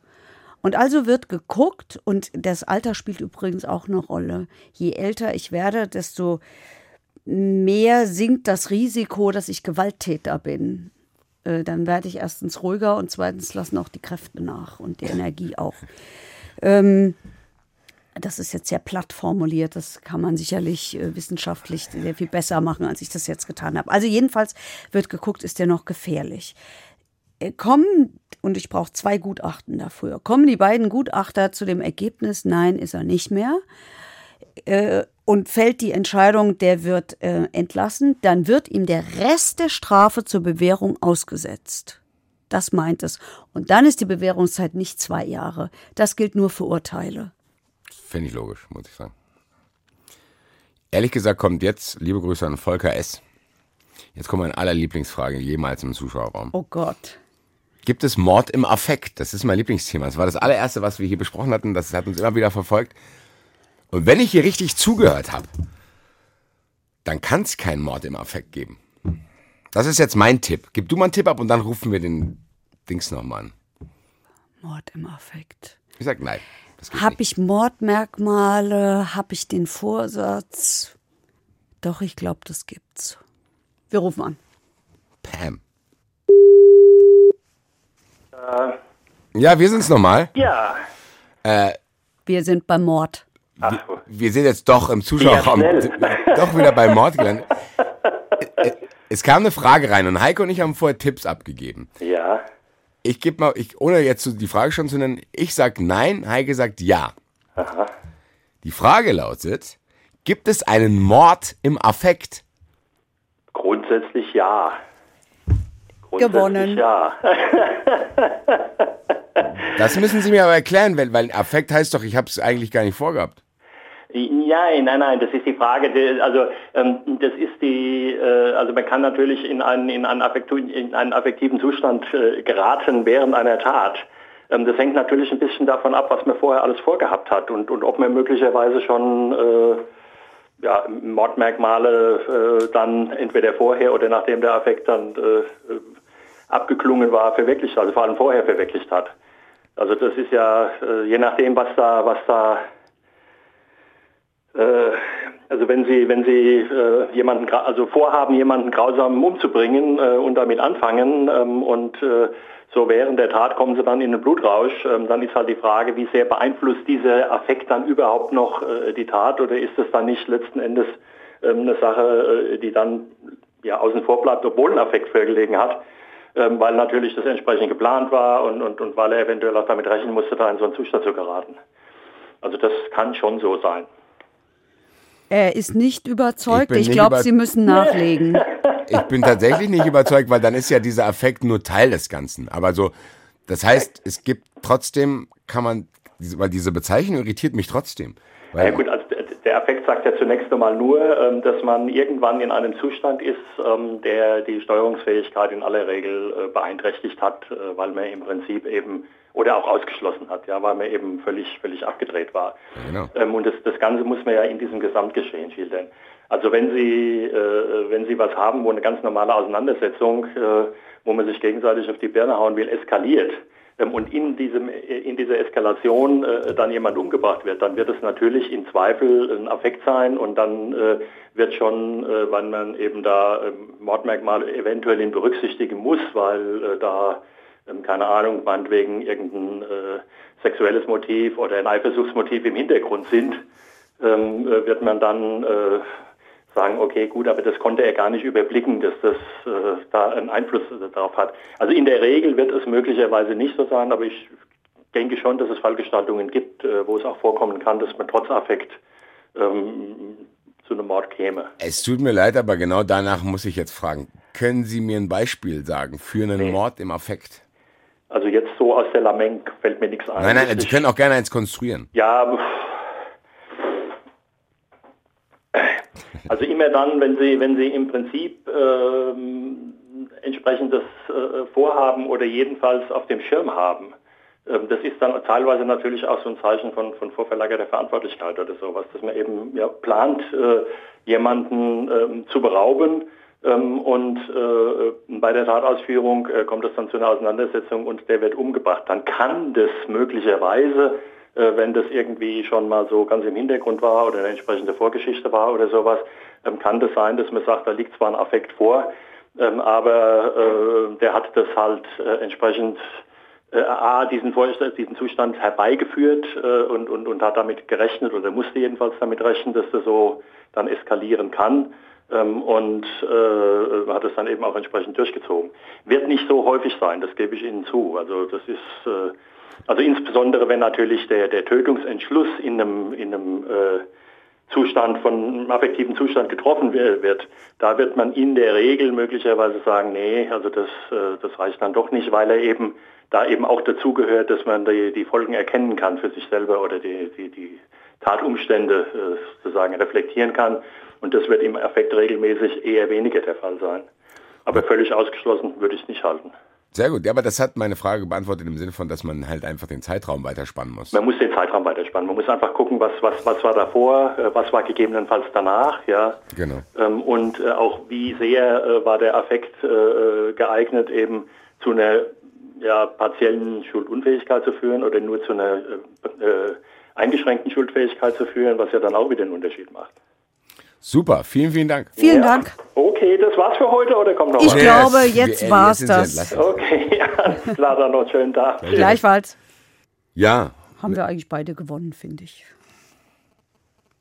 Und also wird geguckt, und das Alter spielt übrigens auch eine Rolle. Je älter ich werde, desto mehr sinkt das Risiko, dass ich Gewalttäter bin. Äh, Dann werde ich erstens ruhiger und zweitens lassen auch die Kräfte nach und die Energie auch. Ähm, das ist jetzt sehr platt formuliert. Das kann man sicherlich äh, wissenschaftlich sehr viel besser machen, als ich das jetzt getan habe. Also jedenfalls wird geguckt, ist der noch gefährlich. Äh, Kommen, und ich brauche zwei Gutachten dafür, kommen die beiden Gutachter zu dem Ergebnis, nein, ist er nicht mehr. Äh, und fällt die Entscheidung, der wird äh, entlassen, dann wird ihm der Rest der Strafe zur Bewährung ausgesetzt. Das meint es. Und dann ist die Bewährungszeit nicht zwei Jahre. Das gilt nur für Urteile. Finde ich logisch, muss ich sagen. Ehrlich gesagt kommt jetzt, liebe Grüße an Volker S. Jetzt kommt meine aller Lieblingsfrage jemals im Zuschauerraum. Oh Gott. Gibt es Mord im Affekt? Das ist mein Lieblingsthema. Das war das allererste, was wir hier besprochen hatten. Das hat uns immer wieder verfolgt. Und wenn ich hier richtig zugehört habe, dann kann es keinen Mord im Affekt geben. Das ist jetzt mein Tipp. Gib du mal einen Tipp ab und dann rufen wir den Dings nochmal an. Mord im Affekt. Ich sag nein. Habe ich Mordmerkmale? Habe ich den Vorsatz? Doch, ich glaube, das gibt's. Wir rufen an. Pam. Ja, wir sind's nochmal. Ja. Wir sind beim Mord. Ach so. Wir sind jetzt doch im Zuschauerraum. Ja, wir doch wieder bei Mord gelandet. Es kam eine Frage rein und Heiko und ich haben vorher Tipps abgegeben. Ja. Ich gebe mal, ich, ohne jetzt die Frage schon zu nennen, ich sag nein, Heike sagt ja. Die Frage lautet, gibt es einen Mord im Affekt? Grundsätzlich ja. Grundsätzlich Gewonnen. Ja. Das müssen Sie mir aber erklären, weil, weil Affekt heißt doch, ich habe es eigentlich gar nicht vorgehabt. Nein, nein, nein, das ist die Frage. Also ähm, das ist die, äh, also man kann natürlich in einen, in einen, affektu in einen affektiven Zustand äh, geraten während einer Tat. Ähm, das hängt natürlich ein bisschen davon ab, was man vorher alles vorgehabt hat und, und ob man möglicherweise schon äh, ja, Mordmerkmale äh, dann entweder vorher oder nachdem der Affekt dann abgeklungen war, verwirklicht, also vor allem vorher verwirklicht hat. Also das ist ja je nachdem, was da, was da also wenn Sie, wenn Sie äh, jemanden, also vorhaben, jemanden grausam umzubringen äh, und damit anfangen ähm, und äh, so während der Tat kommen sie dann in den Blutrausch. Ähm, dann ist halt die Frage, wie sehr beeinflusst dieser Affekt dann überhaupt noch äh, die Tat oder ist es dann nicht letzten Endes ähm, eine Sache, äh, die dann ja außen vor bleibt, obwohl ein Affekt vorgelegen hat, ähm, weil natürlich das entsprechend geplant war und, und, und weil er eventuell auch damit rechnen musste, da in so einen Zustand zu geraten. Also das kann schon so sein. Er ist nicht überzeugt. Ich Ich, glaube, über- Sie müssen nachlegen. Ich bin tatsächlich nicht überzeugt, weil dann ist ja dieser Affekt nur Teil des Ganzen. Aber so, das heißt, es gibt trotzdem, kann man, weil diese Bezeichnung irritiert mich trotzdem. Weil, Ja gut, also der- der Affekt sagt ja zunächst einmal nur, ähm, dass man irgendwann in einem Zustand ist, ähm, der die Steuerungsfähigkeit in aller Regel äh, beeinträchtigt hat, äh, weil man im Prinzip eben oder auch ausgeschlossen hat, ja, weil man eben völlig, völlig abgedreht war. genau. Ähm, und das, das Ganze muss man ja in diesem Gesamtgeschehen schildern. Also wenn Sie, äh, wenn Sie was haben, wo eine ganz normale Auseinandersetzung, äh, wo man sich gegenseitig auf die Birne hauen will, eskaliert ähm, und in, diesem, äh, in dieser Eskalation äh, dann jemand umgebracht wird, dann wird es natürlich in Zweifel ein Affekt sein und dann äh, wird schon, äh, wenn man eben da ähm, Mordmerkmale eventuell in berücksichtigen muss, weil da keine Ahnung, meinetwegen irgendein äh, sexuelles Motiv oder ein Eifersuchtsmotiv im Hintergrund sind, ähm, äh, wird man dann äh, sagen, okay, gut, aber das konnte er gar nicht überblicken, dass das äh, da einen Einfluss darauf hat. Also in der Regel wird es möglicherweise nicht so sein, aber ich denke schon, dass es Fallgestaltungen gibt, äh, wo es auch vorkommen kann, dass man trotz Affekt ähm, zu einem Mord käme. Es tut mir leid, aber genau danach muss ich jetzt fragen. Können Sie mir ein Beispiel sagen für einen Mord im Affekt? Also jetzt so aus der Lamenk fällt mir nichts ein. Nein, nein, Sie können auch gerne eins konstruieren. Ja, also immer dann, wenn Sie, wenn Sie im Prinzip ähm, entsprechendes äh, Vorhaben oder jedenfalls auf dem Schirm haben. Ähm, das ist dann teilweise natürlich auch so ein Zeichen von, von vorverlagerter Verantwortlichkeit oder sowas, dass man eben ja, plant, äh, jemanden ähm, zu berauben und äh, bei der Tatausführung äh, kommt es dann zu einer Auseinandersetzung und der wird umgebracht. Dann kann das möglicherweise äh, wenn das irgendwie schon mal so ganz im Hintergrund war oder eine entsprechende Vorgeschichte war oder sowas, ähm, kann das sein, dass man sagt, da liegt zwar ein Affekt vor, ähm, aber der hat das halt entsprechend A, diesen, diesen Zustand herbeigeführt und, und, und hat damit gerechnet oder musste jedenfalls damit rechnen, dass das so dann eskalieren kann ähm, und äh, hat es dann eben auch entsprechend durchgezogen. Wird nicht so häufig sein, das gebe ich Ihnen zu. Also das ist äh, also insbesondere wenn natürlich der, der Tötungsentschluss in einem, in einem äh, Zustand von einem affektiven Zustand getroffen wi- wird, da wird man in der Regel möglicherweise sagen, nee, also das, äh, das reicht dann doch nicht, weil er eben da eben auch dazugehört, dass man die, die Folgen erkennen kann für sich selber oder die, die, die Tatumstände äh, sozusagen reflektieren kann. Und das wird im Affekt regelmäßig eher weniger der Fall sein. Aber völlig ausgeschlossen würde ich es nicht halten. Sehr gut. Ja, aber das hat meine Frage beantwortet im Sinne von, dass man halt einfach den Zeitraum weiterspannen muss. Man muss den Zeitraum weiterspannen. Man muss einfach gucken, was, was, was war davor, äh, was war gegebenenfalls danach, ja. Genau. Ähm, und äh, auch wie sehr äh, war der Affekt geeignet, eben zu einer ja, partiellen Schuldunfähigkeit zu führen oder nur zu einer eingeschränkten Schuldfähigkeit zu führen, was ja dann auch wieder einen Unterschied macht. Super. Vielen, vielen Dank. Vielen ja. Dank. Okay, das war's für heute oder kommt noch Ich was? Nee, glaube, jetzt wir- war's Sie das. Okay, ja, alles klar, dann noch einen schönen Tag. Gleichfalls Ja, haben wir eigentlich beide gewonnen, finde ich.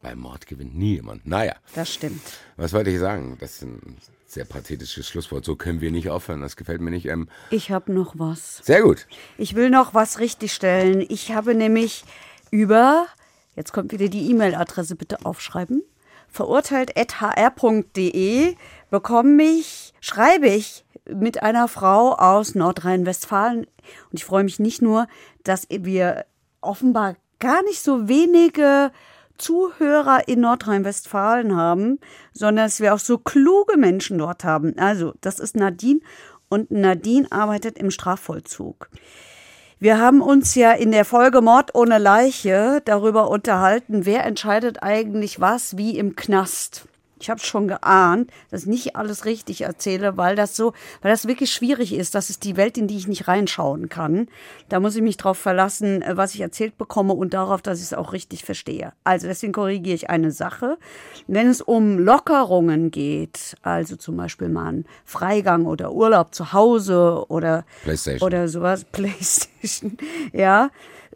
beim Mord gewinnt nie jemand. Naja, Das stimmt. was wollte ich sagen? Das ist ein sehr pathetisches Schlusswort. So können wir nicht aufhören. Das gefällt mir nicht. Ähm, Ich habe noch was. sehr gut. Ich will noch was richtigstellen. Ich habe nämlich über, jetzt kommt wieder die E-Mail-Adresse, bitte aufschreiben, verurteilt.hr.de bekomme ich, schreibe ich mit einer Frau aus Nordrhein-Westfalen. Und ich freue mich nicht nur, dass wir offenbar gar nicht so wenige Zuhörer in Nordrhein-Westfalen haben, sondern dass wir auch so kluge Menschen dort haben. Also, das ist Nadine und Nadine arbeitet im Strafvollzug. Wir haben uns ja in der Folge Mord ohne Leiche darüber unterhalten, wer entscheidet eigentlich was wie im Knast. Ich habe schon geahnt, dass ich nicht alles richtig erzähle, weil das so, weil das wirklich schwierig ist. Das ist die Welt, in die ich nicht reinschauen kann. Da muss ich mich darauf verlassen, äh, was ich erzählt bekomme und darauf, dass ich es auch richtig verstehe. Also deswegen korrigiere ich eine Sache. Wenn es um Lockerungen geht, also zum Beispiel mal einen Freigang oder Urlaub zu Hause oder, Playstation. oder sowas, Playstation, ja,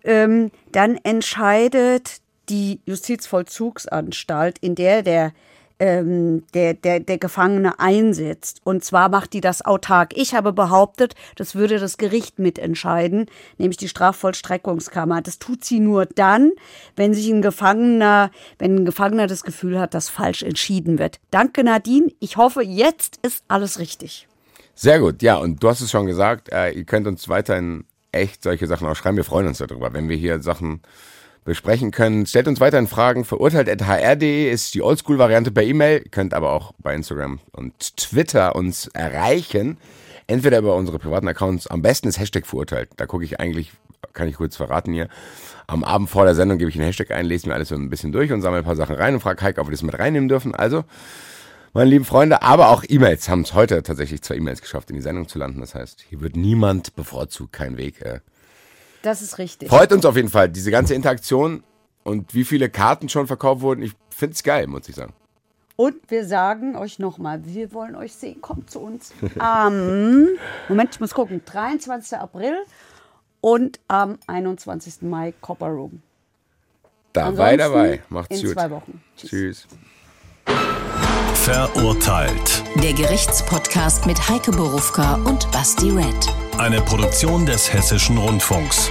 ähm, dann entscheidet die Justizvollzugsanstalt, in der der ähm, der, der, der Gefangene einsetzt. Und zwar macht die das autark. Ich habe behauptet, das würde das Gericht mitentscheiden, nämlich die Strafvollstreckungskammer. Das tut sie nur dann, wenn sich ein Gefangener, wenn ein Gefangener das Gefühl hat, dass falsch entschieden wird. Danke, Nadine. Ich hoffe, jetzt ist alles richtig. Sehr gut, ja, und du hast es schon gesagt, äh, ihr könnt uns weiterhin echt solche Sachen auch schreiben. Wir freuen uns darüber, wenn wir hier Sachen besprechen können. Stellt uns weiterhin Fragen. Verurteilt.hr.de ist die Oldschool-Variante per E-Mail. Könnt aber auch bei Instagram und Twitter uns erreichen. Entweder über unsere privaten Accounts. Am besten ist Hashtag verurteilt. Da gucke ich eigentlich, kann ich kurz verraten hier. Am Abend vor der Sendung gebe ich einen Hashtag ein, lese mir alles so ein bisschen durch und sammle ein paar Sachen rein und frage Heike, ob wir das mit reinnehmen dürfen. Also, meine lieben Freunde, aber auch E-Mails haben es heute tatsächlich zwei E-Mails geschafft, in die Sendung zu landen. Das heißt, hier wird niemand bevorzugt, kein Weg. Äh, Das ist richtig. Freut uns auf jeden Fall, diese ganze Interaktion und wie viele Karten schon verkauft wurden. Ich finde es geil, muss ich sagen. Und wir sagen euch nochmal, wir wollen euch sehen. Kommt zu uns am, Moment, ich muss gucken, 23. April und am 21. Mai Copper Room. Dabei, Ansonsten dabei. Macht's in gut. zwei Wochen. Tschüss. Tschüss. Verurteilt. Der Gerichtspodcast mit Heike Borufka und Basti Red. Eine Produktion des Hessischen Rundfunks.